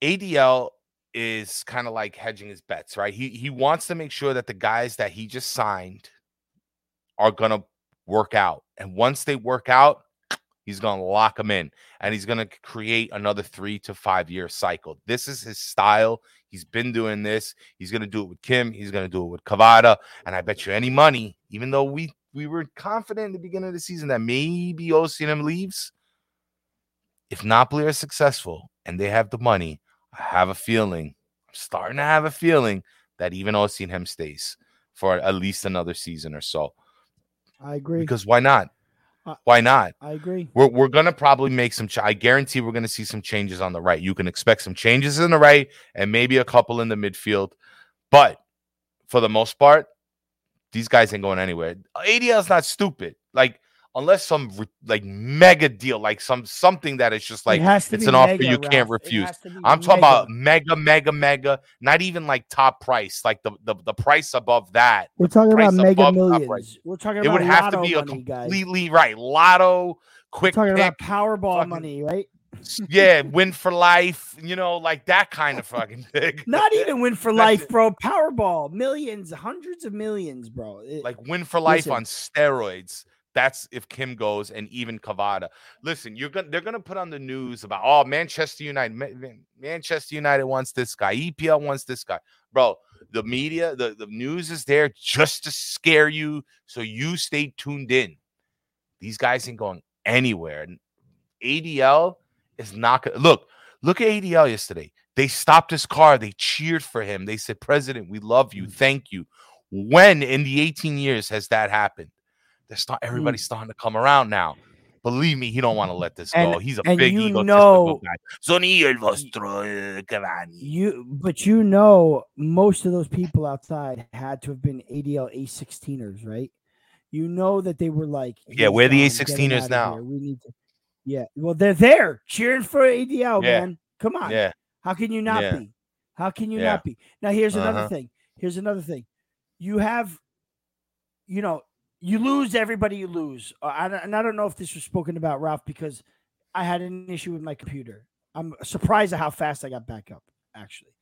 ADL is kind of like hedging his bets, right? He he wants to make sure that the guys that he just signed are gonna work out, and once they work out, he's gonna lock them in, and he's gonna create another three to five year cycle. This is his style. He's been doing this. He's gonna do it with Kim. He's gonna do it with Kvara, and I bet you any money, even though we we were confident in the beginning of the season that maybe Osimhen leaves. If Napoli are successful and they have the money, I have a feeling, I'm starting to have a feeling that even Osimhen stays for at least another season or so. I agree. Because why not? Why not? I agree. We're, we're gonna probably make some. Ch- I guarantee we're gonna see some changes on the right. You can expect some changes in the right and maybe a couple in the midfield, but for the most part, these guys ain't going anywhere. ADL is not stupid. Like unless some re- like mega deal, like some something that is just like it it's an offer mega, you can't Ralph. Refuse. has to be I'm talking mega. about mega, mega, mega, not even like top price, like the the, the price above that. We're talking about mega millions. We're talking about It would have to be a money, guys. completely right lotto, We're quick talking pick, about Powerball fucking- money, right? yeah, [laughs] win for life, you know, like that kind of fucking [laughs] thing. Not even win for life, it. bro. Powerball, millions, hundreds of millions, bro. It- like win for life Listen. on steroids. That's if Kim goes and even Kvara. Listen, you're gonna they're gonna put on the news about oh Manchester United, Ma- Man- Manchester United wants this guy, EPL wants this guy, bro. The media, the, the news is there just to scare you, so you stay tuned in. These guys ain't going anywhere. ADL is not gonna look. Look at ADL yesterday. They stopped his car. They cheered for him. They said, "President, we love you. Mm. Thank you." When in the 18 years has that happened? They're start everybody's starting to come around now. Believe me, he don't want to let this And- go. He's a big you know- guy. Vostro eh, Cavani. You, but you know, most of those people outside had to have been ADL A16ers, right? You know that they were like, Yeah, "He's where the get him A16ers now?" here. We need to. Yeah, well, they're there cheering for ADL, Yeah. man. Come on, Yeah, how can you not Yeah. be? How can you Yeah. not be? Now, here's another Uh-huh. thing. Here's another thing. You have, you know, you lose everybody. You lose. Uh, I don't, and I don't know if this was spoken about, Ralph, because I had an issue with my computer. I'm surprised at how fast I got back up, actually.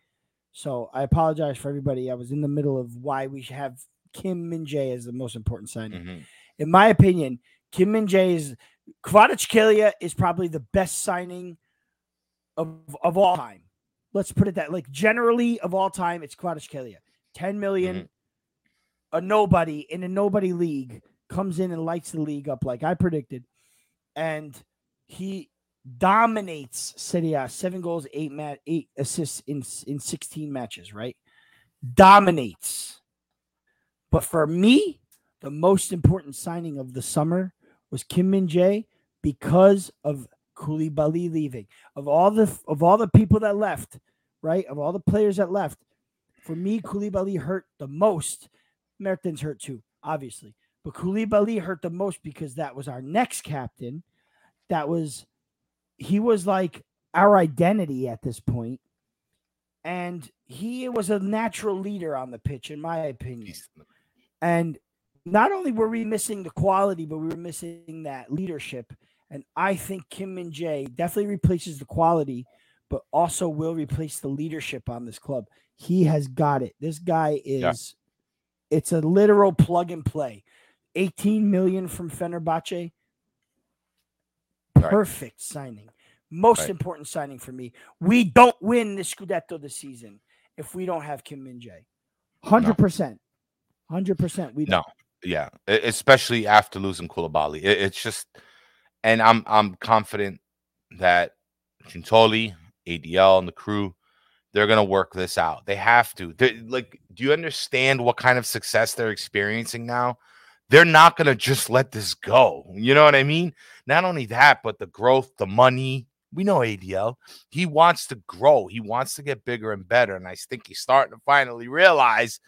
So I apologize for everybody. I was in the middle of why we should have Kim Min Jae as the most important signing. mhm. In my opinion, Kim Min Jae is Kvaratskhelia is probably the best signing of of all time. Let's put it that like generally of all time, it's Kvaratskhelia. 10 million, Mm-hmm. A nobody in a nobody league comes in and lights the league up like I predicted, and he dominates Serie A. Seven goals, eight mat, eight assists in in 16 matches. Right, dominates. But for me, the most important signing of the summer was Kim Min Jae because of Koulibaly leaving. Of all the of all the people that left, right? Of all the players that left, for me, Koulibaly hurt the most. Mertens hurt too, obviously. But Koulibaly hurt the most because that was our next captain. That was he was like our identity at this point. And he was a natural leader on the pitch, in my opinion. And not only were we missing the quality, but we were missing that leadership. And I think Kim Min Jae definitely replaces the quality, but also will replace the leadership on this club. He has got it. This guy is. It's a literal plug and play. 18 million from Fenerbahce. Right. Perfect signing. Most Right. important signing for me. We don't win the Scudetto this season if we don't have Kim Min Jae. 100%. 100% we No. don't. yeah, e- especially after losing Koulibaly. It's just, and I'm I'm confident that Giuntoli, ADL, and the crew, they're gonna work this out. They have to. They, like, do you understand what kind of success they're experiencing now? They're not gonna just let this go. You know what I mean? Not only that, but the growth, the money. We know ADL. He wants to grow. He wants to get bigger and better. And I think he's starting to finally realize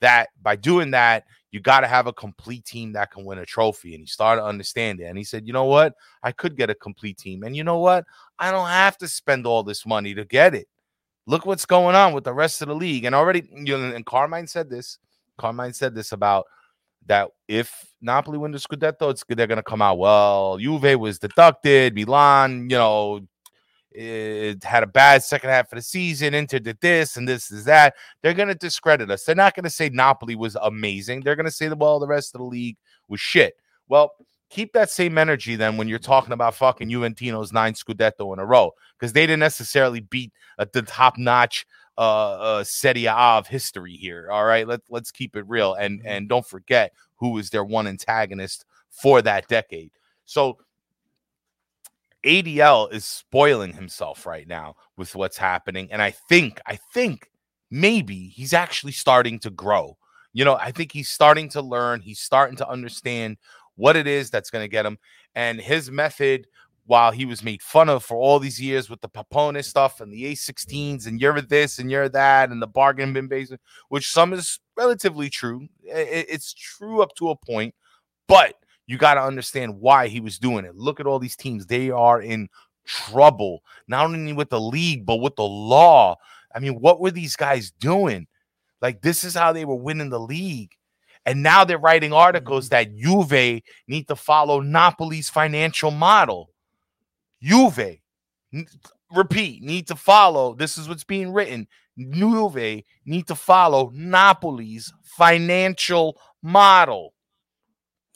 that by doing that, you got to have a complete team that can win a trophy. And he started to understand it. And he said, you know what? I could get a complete team. And you know what? I don't have to spend all this money to get it. Look what's going on with the rest of the league. And already, you know, and Carmine said this. Carmine said this about that if Napoli win the Scudetto, it's they're going to come out. Well, Juve was deducted. Milan, you know, it had a bad second half of the season. Inter did this and this is that. They're going to discredit us. They're not going to say Napoli was amazing. They're going to say well, the rest of the league was shit. Well, keep that same energy then when you're talking about fucking Juventino's nine Scudetto in a row because they didn't necessarily beat uh, the top notch uh, uh Serie A of history here. All right, let's let's keep it real and and don't forget who was their one antagonist for that decade. So ADL is spoiling himself right now with what's happening. And I think, I think maybe he's actually starting to grow. You know, I think he's starting to learn, he's starting to understand what it is that's going to get him. and his method while he was made fun of for all these years with the Papone stuff and the A16s and you're this and you're that and the bargain bin basement, which some is relatively true. It's true up to a point, but you got to understand why he was doing it. Look at all these teams; they are in trouble, not only with the league but with the law. I mean, what were these guys doing? Like this is how they were winning the league. And now they're writing articles mm-hmm. that Juve need to follow Napoli's financial model. Juve, repeat, need to follow. This is what's being written. Juve need to follow Napoli's financial model.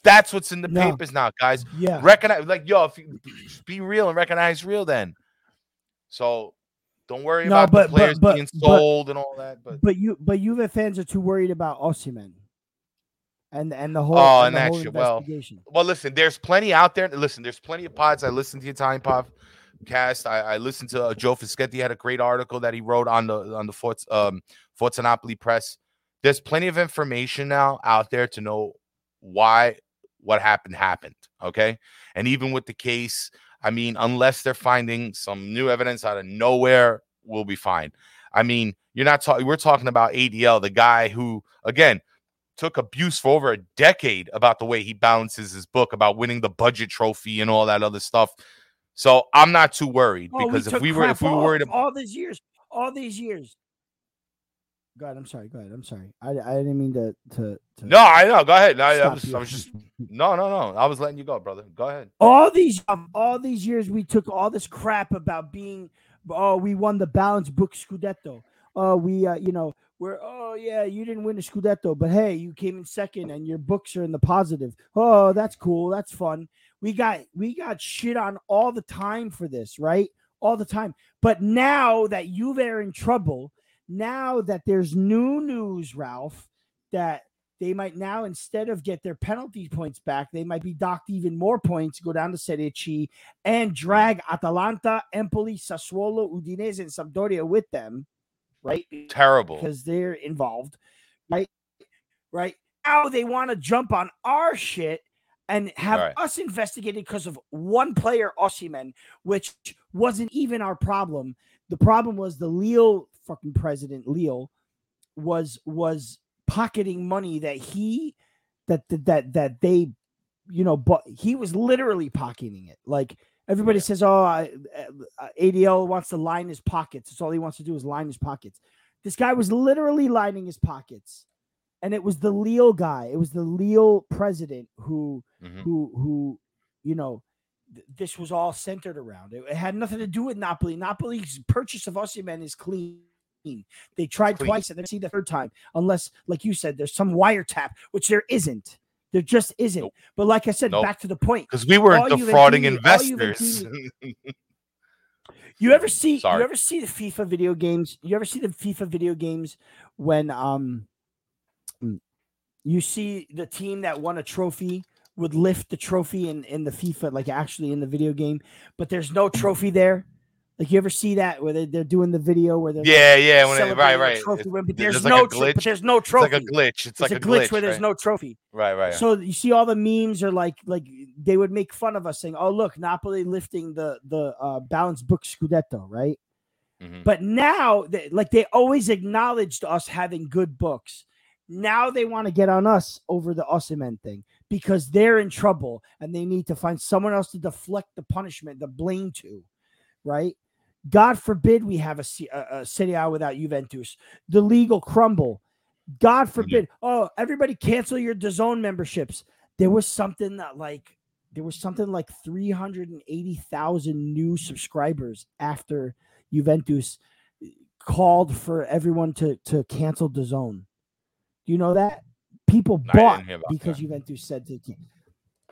That's what's in the no. papers now, guys. Yeah. Recognize, like, yo, if you be real and recognize real, then. So don't worry no, about but, the players but, being sold but, and all that. But but you but Juve fans are too worried about Osimhen and and the whole oh and, and that well well listen there's plenty out there listen there's plenty of pods. I listen to the italian podcast i, I listened to uh, joe fischetti had a great article that he wrote on the on the Forza, um Forza Napoli press. There's plenty of information now out there to know why what happened happened okay? And even with the case i mean unless they're finding some new evidence out of nowhere we'll be fine. I mean you're not talking we're talking about adl the guy who again took abuse for over a decade about the way he balances his book about winning the budget trophy and all that other stuff. So I'm not too worried oh, because we if we were if we were worried about all these years, all these years. Go ahead. I'm sorry. Go ahead. I'm sorry. I, I didn't mean to, to, to No, I know. Go ahead. I, I, was, I was just no, no, no. I was letting you go, brother. Go ahead. All these um, all these years we took all this crap about being oh we won the balance book Scudetto. Oh, we uh, you know where oh yeah you didn't win a scudetto but hey you came in second and your books are in the positive. Oh that's cool. That's fun. We got we got shit on all the time for this right? All the time. But now that you've are in trouble now that there's new news ralph that they might now instead of get their penalty points back they might be docked even more points go down to Serie C and drag Atalanta Empoli Sassuolo Udinese and Sampdoria with them right? Terrible. Because they're involved, right? Right. Now they want to jump on our shit and have right. us investigated because of one player, Osimhen, which wasn't even our problem. The problem was the Lille fucking president, Lille, was was pocketing money that he that that that, that they you know but he was literally pocketing it like Everybody says, "Oh, I, uh, ADL wants to line his pockets. That's all he wants to do is line his pockets." This guy was literally lining his pockets, and it was the Lille guy. It was the Lille president who, mm-hmm. who, who, you know, th- this was all centered around. It, it, had nothing to do with Napoli. Napoli's purchase of Osimhen is clean. They tried clean. twice and then see the third time, unless, like you said, there's some wiretap, which there isn't. There just isn't. Nope. But like I said, nope. back to the point. Because we weren't defrauding investors. [laughs] you ever see Sorry. you ever see the FIFA video games? You ever see the FIFA video games when um you see the team that won a trophy would lift the trophy in, in the FIFA, like actually in the video game, but there's no trophy there. Like you ever see that where they, they're doing the video where they're yeah like yeah when it, right right trophy win, but there's, there's no like glitch. but there's no trophy. It's like a glitch. It's, it's like a, a glitch, glitch, where there's no trophy. Right right. So you see all the memes are like like they would make fun of us saying, "Oh look, Napoli lifting the the uh, balance book Scudetto," right? Mm-hmm. But now, they, like they always acknowledged us having good books. Now they want to get on us over the Osimhen thing because they're in trouble and they need to find someone else to deflect the punishment, the blame to, right? God forbid we have a, a, a Serie A without Juventus. The legal crumble. God forbid. Mm-hmm. Oh, everybody cancel your DAZN memberships. There was something that like there was something like 380,000 new subscribers after Juventus called for everyone to to cancel DAZN. Do you know that? People bought because that. Juventus said to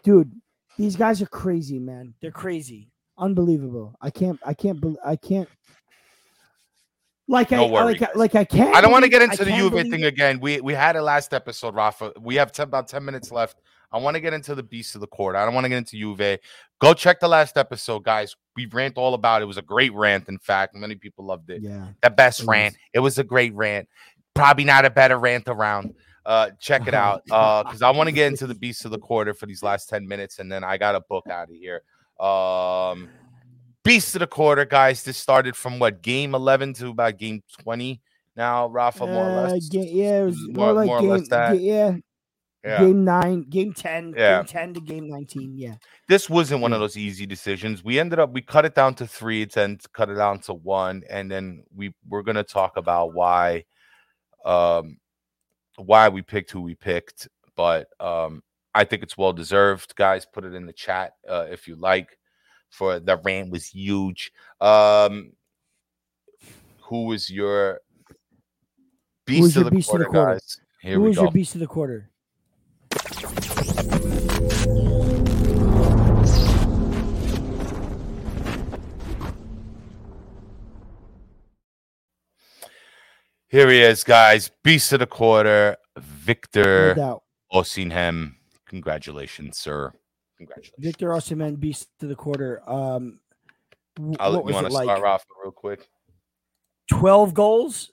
Dude, these guys are crazy, man. They're crazy unbelievable. I can't. I can't. I can't. Like no I like, like I can't. I don't want to get into the Juve believe... thing again. We we had it last episode, Rafa. We have t- about ten minutes left. I want to get into the beast of the court. I don't want to get into Juve. Go check the last episode, guys. We rant all about it. It was a great rant. In fact, many people loved it. Yeah, the best it rant. Was. It was a great rant. Probably not a better rant around. Uh, check it [laughs] out. Uh, because I want to get into the beast of the quarter for these last 10 minutes, and then I got a book out of here. Um beast of the quarter, guys. This started from what game 11 to about game 20 now, Rafa, more or Uh, less. ga- yeah, it was More- more, like more or game, less that. yeah, Yeah. game nine, game ten, Yeah. game ten to game nineteen. Yeah, this wasn't one of those easy decisions. We ended up we cut it down to three, then cut it down to one, and then we we're gonna talk about why um why we picked who we picked. But um I think it's well deserved. Guys, put it in the chat uh, if you like. For the rant was huge. Um who was your beast, was of, your the beast of the quarter, quarter? guys? Here who was go. your beast of the quarter? Here he is, guys. Beast of the quarter, Victor. Osimhen. Congratulations, sir. Congratulations. Victor Osimhen, beast of the quarter. Um, I'll, what was want it to like? start off real quick? 12 goals,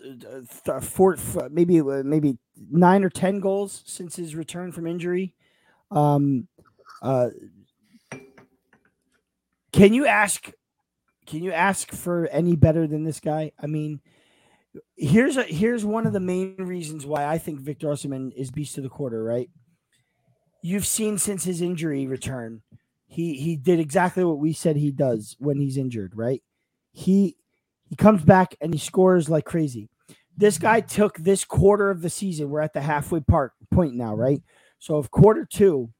uh, four, maybe uh, maybe nine or 10 goals since his return from injury. Um, uh, can you ask? Can you ask for any better than this guy? I mean, here's a here's one of the main reasons why I think Victor Osimhen is beast of the quarter. Right? You've seen since his injury return, he he did exactly what we said he does when he's injured. Right? He he comes back and he scores like crazy. This guy took this quarter of the season. We're at the halfway part point now, right? So of quarter two,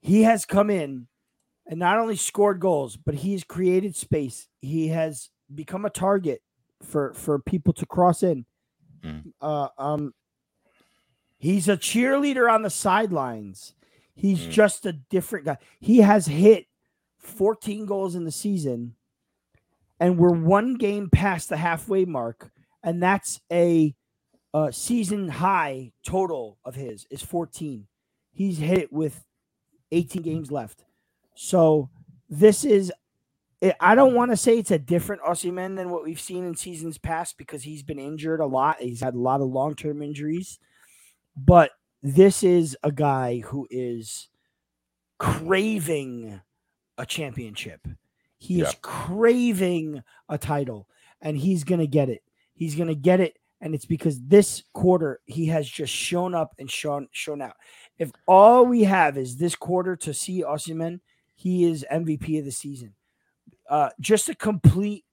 he has come in and not only scored goals, but he's created space. He has become a target for for people to cross in. Mm. Uh, um, he's a cheerleader on the sidelines. He's Mm. just a different guy. He has hit 14 goals in the season and we're one game past the halfway mark, and that's a, uh season high total of his is 14. He's hit it with 18 games left. So this is I- I don't want to say it's a different Osimhen than what we've seen in seasons past because he's been injured a lot. He's had a lot of long-term injuries. But this is a guy who is craving a championship. He Yeah. is craving a title and he's going to get it. He's going to get it and it's because this quarter he has just shown up and shown shown out. If all we have is this quarter to see Osimhen, he is MVP of the season. Uh, just a complete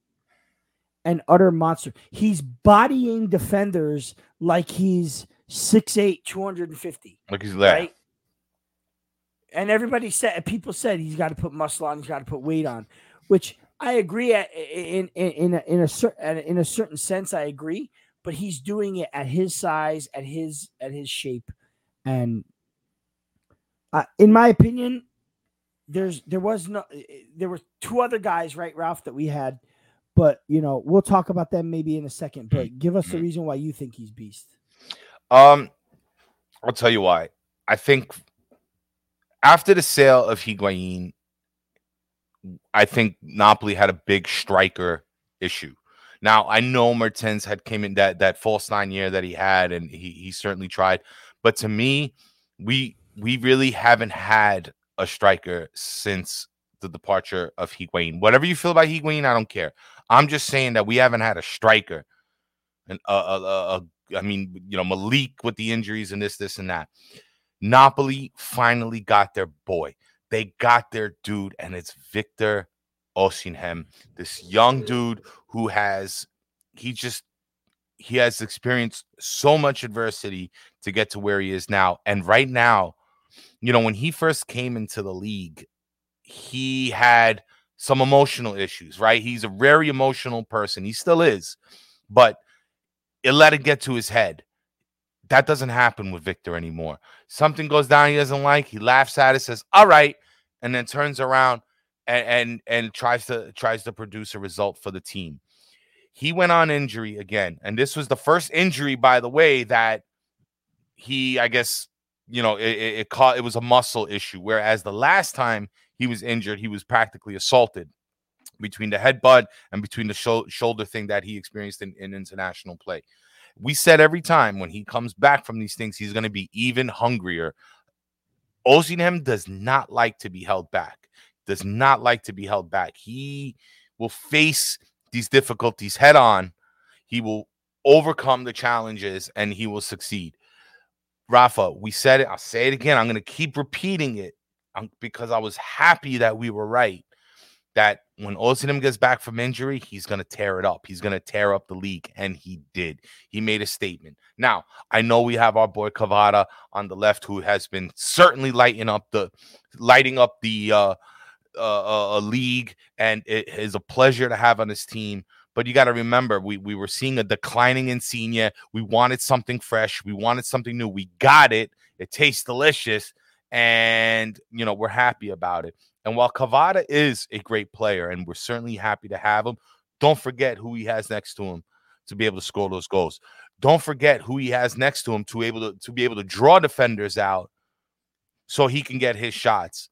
and utter monster. He's bodying defenders like he's 6'8, 250 Look, he's that. right? And everybody said, people said he's got to put muscle on, he's got to put weight on, which I agree at, in in in a, in a certain in a certain sense. I agree, but he's doing it at his size, at his at his shape, and uh, in my opinion, there's there was no eh, eh, there were two other guys, right, Ralph, that we had, but you know we'll talk about them maybe in a second. But mm-hmm. give us the mm-hmm. reason why you think he's beast. Um, I'll tell you why. I think after the sale of Higuain, I think Napoli had a big striker issue. Now I know Mertens had came in that that false nine year that he had, and he he certainly tried. But to me, we we really haven't had a striker since the departure of Higuain. Whatever you feel about Higuain, I don't care. I'm just saying that we haven't had a striker, and a, a, a, a I mean, you know, Milik with the injuries and this, this, and that. Napoli finally got their boy. They got their dude, and it's Victor Osimhen, this young dude who has he just he has experienced so much adversity to get to where he is now. And right now, you know, when he first came into the league, he had some emotional issues, right? He's a very emotional person. He still is, but it let it get to his head. That doesn't happen with Victor anymore. Something goes down he doesn't like, he laughs at it, says, "All right," and then turns around and and, and tries to tries to produce a result for the team. He went on injury again, and this was the first injury, by the way, that he, I guess, you know, it, it, it caught. It was a muscle issue, whereas the last time he was injured, he was practically assaulted between the headbutt and between the sho- shoulder thing that he experienced in, in international play. we said every time when he comes back from these things, he's going to be even hungrier. Osimhen does not like to be held back. Does not like to be held back. He will face these difficulties head on. He will overcome the challenges and he will succeed. Rafa, we said it. I'll say it again. I'm going to keep repeating it um, because I was happy that we were right. That when Osimhen gets back from injury, he's going to tear it up. He's going to tear up the league, and he did. He made a statement. Now, I know we have our boy Kvara on the left, who has been certainly lighting up the, lighting up the uh, uh, uh, league, and it is a pleasure to have on his team. But you got to remember, we we were seeing a declining Insigne. We wanted something fresh. We wanted something new. We got it. It tastes delicious, and you know we're happy about it. And while Kvara is a great player, and we're certainly happy to have him, don't forget who he has next to him to be able to score those goals. Don't forget who he has next to him to able to, to be able to draw defenders out so he can get his shots.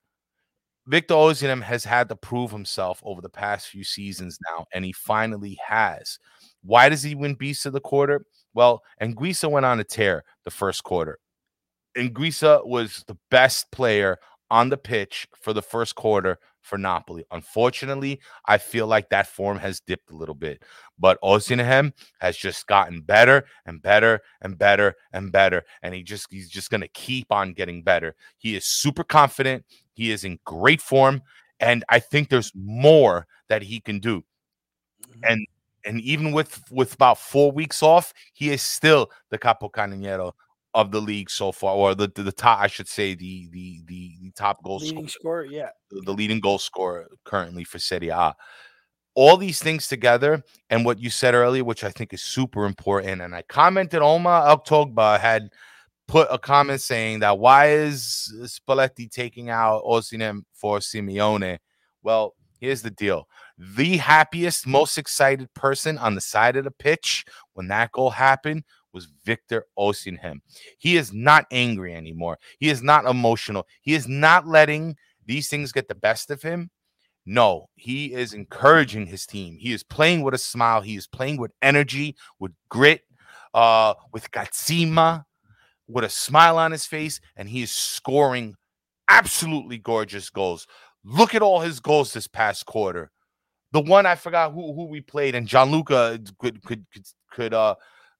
Victor Osimhen has had to prove himself over the past few seasons now, and he finally has. Why does he win Beast of the Quarter? Well, Anguissa went on a tear the first quarter. Anguissa was the best player on the pitch for the first quarter for Napoli. Unfortunately, I feel like that form has dipped a little bit, but Osimhen has just gotten better and better and better and better, and he just he's just going to keep on getting better. He is super confident. He is in great form, and I think there's more that he can do. Mm-hmm. And and even with with about four weeks off, he is still the Capo capocannoniere of the league so far, or the, the, the top, I should say, the the the, the top goal leading scorer, yeah, the, the, leading goal scorer currently for Serie A. All these things together, and what you said earlier, which I think is super important, and I commented, Oma Oktogba had put a comment saying that why is Spalletti taking out Osimhen for Simeone? Well, here's the deal: the happiest, most excited person on the side of the pitch when that goal happened was Victor Osimhen. He is not angry anymore. He is not emotional. He is not letting these things get the best of him. No, he is encouraging his team. He is playing with a smile. He is playing with energy, with grit, uh, with cazzimma, with a smile on his face, and he is scoring absolutely gorgeous goals. Look at all his goals this past quarter. The one I forgot who who we played, and Gianluca could could could, could uh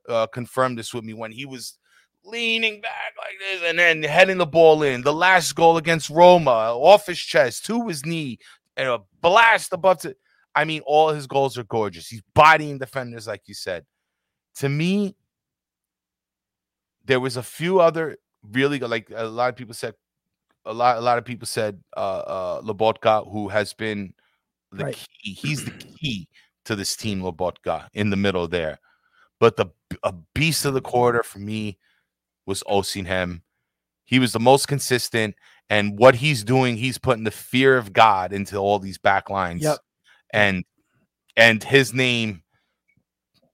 uh, confirmed this with me when he was leaning back like this and then heading the ball in. The last goal against Roma, off his chest, to his knee, and a blast above to. I mean, all his goals are gorgeous. He's bodying defenders, like you said. To me, there was a few other really good, like a lot of people said, a lot, a lot of people said uh uh Lobotka, who has been the right. key, he's the key to this team, Lobotka, in the middle there. But the a beast of the quarter for me was Osimhen. He was the most consistent, and what he's doing, he's putting the fear of God into all these back lines. Yep. And and his name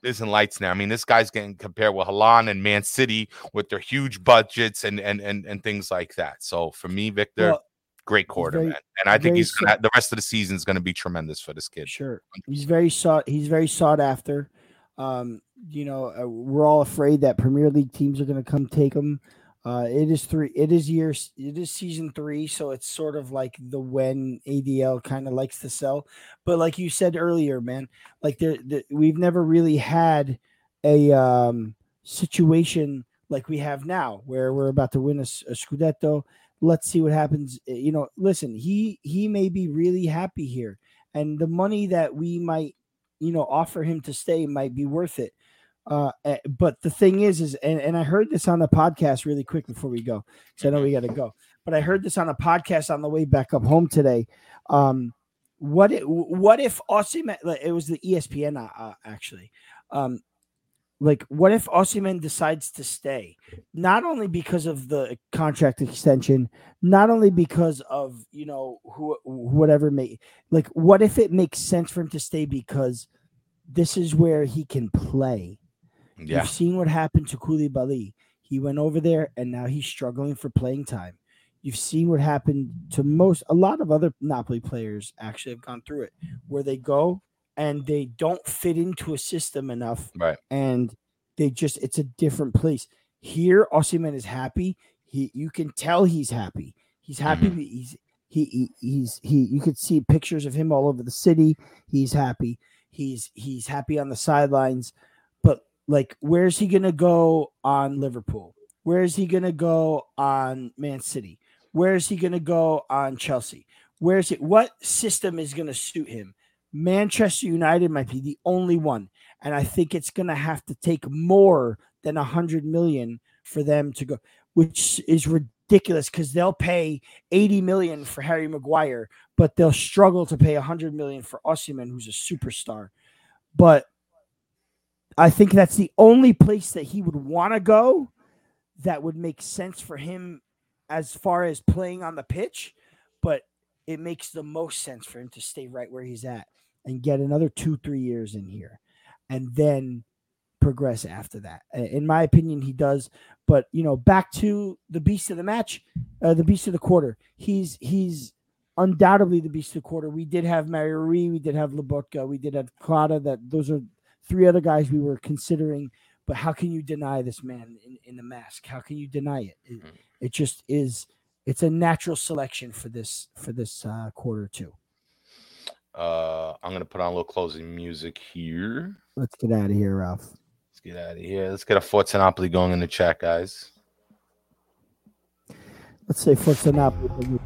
isn't lights now. I mean, this guy's getting compared with Haaland and Man City with their huge budgets and and and, and things like that. So for me, Victor, well, great quarter, very, man. And I think he's gonna, the rest of the season is going to be tremendous for this kid. Sure, he's very sought. He's very sought after. Um, you know, uh, we're all afraid that Premier League teams are going to come take them. Uh, it is three. It is years. It is season three, so it's sort of like the when ADL kind of likes to sell. But like you said earlier, man, like there, we've never really had a um, situation like we have now, where we're about to win a, a scudetto. Let's see what happens. Eh, you know, listen, he he may be really happy here, and the money that we might you know offer him to stay might be worth it. Uh, eh, but the thing is, is and, and I heard this on the podcast really quick before we go, because I know we got to go. But I heard this on a podcast on the way back up home today. Um, what if, what if Osimhen? It was the ESPN uh, uh, actually. Um, like, what if Osimhen decides to stay? Not only because of the contract extension, not only because of you know who whatever may like. What if it makes sense for him to stay because this is where he can play? Yeah. You've seen what happened to Koulibaly. He went over there and now he's struggling for playing time. You've seen what happened to most, a lot of other Napoli players actually have gone through it, where they go and they don't fit into a system enough. Right. And they just it's a different place. Here, Osimhen is happy. He you can tell he's happy. He's happy. Mhm. He's he, he he's he you could see pictures of him all over the city. He's happy. He's he's happy on the sidelines. But like where's he gonna go on Liverpool? Where's he gonna go on Man City? Where's he gonna go on Chelsea? Where's it? What system is gonna suit him? Manchester United might be the only one, and I think it's gonna have to take more than a hundred million for them to go, which is ridiculous because they'll pay 80 million for Harry Maguire, but they'll struggle to pay 100 million for Osimhen, who's a superstar. But I think that's the only place that he would want to go that would make sense for him as far as playing on the pitch. But it makes the most sense for him to stay right where he's at and get another two, three years in here and then progress after that. In my opinion, he does. But you know, back to the beast of the match, uh, the beast of the quarter. He's he's undoubtedly the beast of the quarter. We did have Mario we did have Lobotka, we did have Clada. That those are three other guys we were considering. But how can you deny this man in, in the mask? How can you deny it? It, Mhm. it just is. It's a natural selection for this for this uh, quarter too. Uh, I'm gonna put on a little closing music here. Let's get out of here, Ralph. Let's get out of here. Let's get a Fortunopoly going in the chat, guys. let's say Forza Napoli.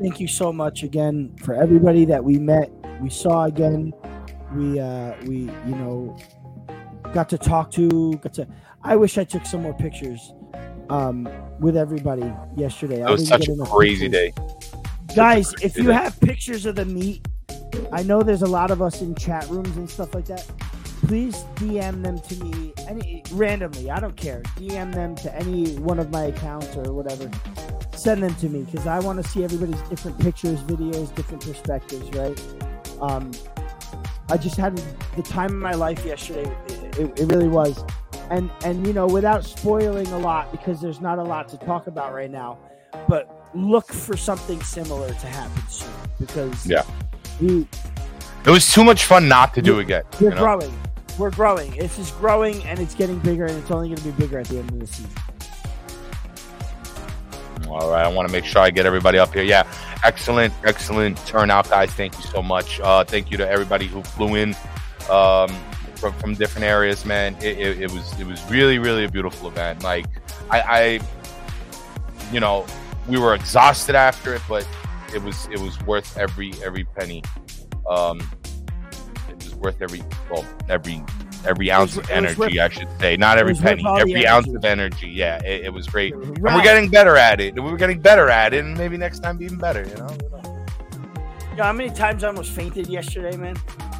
Thank you so much again for everybody that we met, we saw again. We uh we you know got to talk to, got to I wish I took some more pictures um with everybody yesterday. That was such a crazy day. Guys, crazy if you day. have pictures of the meet, I know there's a lot of us in chat rooms and stuff like that. Please DM them to me any randomly. I don't care. DM them to any one of my accounts or whatever. Send them to me because I want to see everybody's different pictures, videos, different perspectives. Right? Um, I just had the time of my life yesterday. It, it, it really was, and and you know, without spoiling a lot because there's not a lot to talk about right now. But look for something similar to happen soon because Yeah. we It was too much fun not to do again. we're you know? growing. We're growing. It's just growing and it's getting bigger and it's only going to be bigger at the end of the season. All right, I want to make sure I get everybody up here. Yeah, excellent, excellent turnout, guys. Thank you so much. Uh, thank you to everybody who flew in um, from, from different areas, man. It, it, it was it was really really a beautiful event. Like I, I, you know, we were exhausted after it, but it was it was worth every every penny. Um, it was worth every well every every ounce was- of energy, worth- I should say. Not every penny, every ounce energy. of energy. Yeah, it, it was great. And we're getting better at it. We're getting better at it, and maybe next time be even better. You know. you know how many times I almost fainted yesterday, man?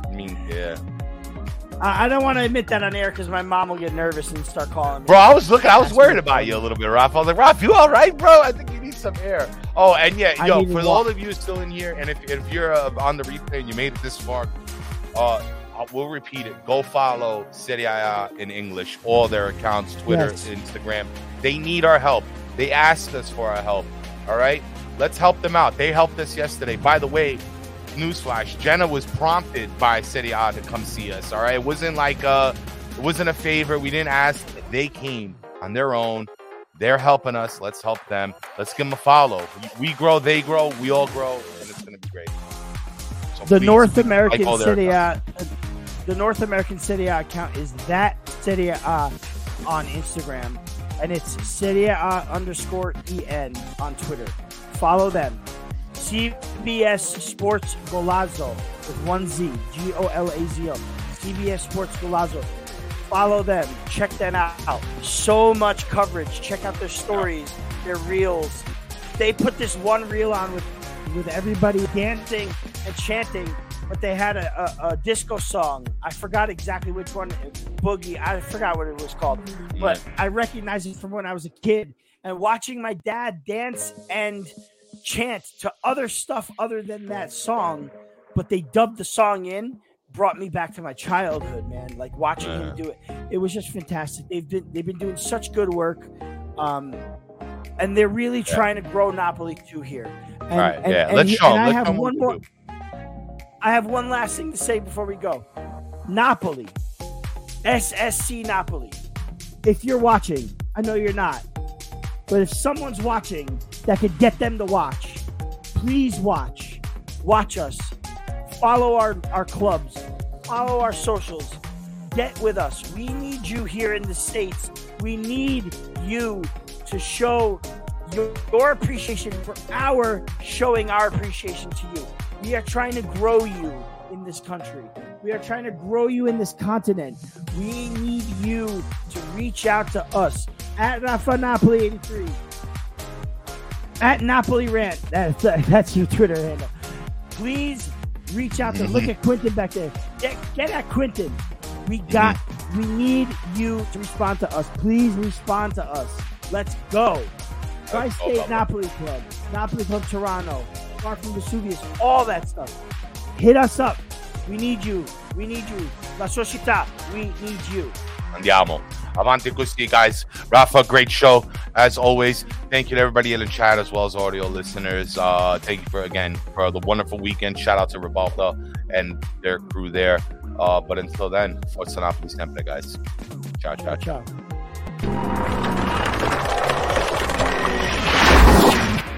I mean, yeah. I, I don't want to admit that on air because my mom will get nervous and start calling me. Bro, I was looking. I was That's worried about you a little bit, Ralph. I was like, Ralph, you all right, bro? I think you need some air. Oh, and yeah, I yo, for walk. all of you still in here, and if, if you're uh, on the replay and you made it this far, uh, I- we'll repeat it. Go follow Serie A in English, all their accounts, Twitter, Yes. Instagram. They need our help. They asked us for our help. All right, let's help them out. They helped us yesterday. By the way, newsflash: Jenna was prompted by Serie A to come see us. All right, it wasn't like uh, it wasn't a favor. We didn't ask. They came on their own. They're helping us. Let's help them. Let's give them a follow. We grow, they grow, we all grow, and it's gonna be great. So the please, North American their Serie A, the North American Serie A account is that Serie A on Instagram, and it's Serie A underscore en on Twitter. Follow them. CBS Sports Golazo with one Z, G O L A Z O. CBS Sports Golazo. Follow them. Check them out. So much coverage. Check out their stories, their reels. They put this one reel on with with everybody dancing and chanting, but they had a, a, a disco song. I forgot exactly which one. Boogie. I forgot what it was called, but I recognize it from when I was a kid and watching my dad dance and chant to other stuff other than that song, but they dubbed the song in. Brought me back to my childhood, man. Like watching Yeah. him do it, it was just fantastic. They've been they've been doing such good work, um, and they're really Yeah. trying to grow Napoli too here. And, All right, and- yeah. and Let's he- show and. I Let's have one more. I have one last thing to say before we go. Napoli, SSC Napoli. If you're watching, I know you're not, but if someone's watching that could get them to watch, please watch. Watch us. Follow our, our clubs. Follow our socials. Get with us. We need you here in the States. We need you to show your, your appreciation for our showing our appreciation to you. We are trying to grow you in this country. We are trying to grow you in this continent. We need you to reach out to us at uh, Rafa Napoli 83. At Napoli Rant. That, that- uh, [laughs] that's your Twitter handle. Please reach out to look at Quentin back there. Get, get at Quentin. We got we need you to respond to us. Please respond to us. Let's go. Tri-State oh, Bubba. Oh, oh. Napoli Club, Napoli Club Toronto, far from Vesuvius, all that stuff. Hit us up. We need you. We need you. La Società, we need you. Andiamo. Avanti così, guys. Rafa, great show as always. Thank you to everybody in the chat as well as audio listeners. Uh, thank you for again for the wonderful weekend. Shout out to Ribalta and their crew there. Uh, but until then, Forza Napoli sempre, guys. Ciao, ciao. Ciao.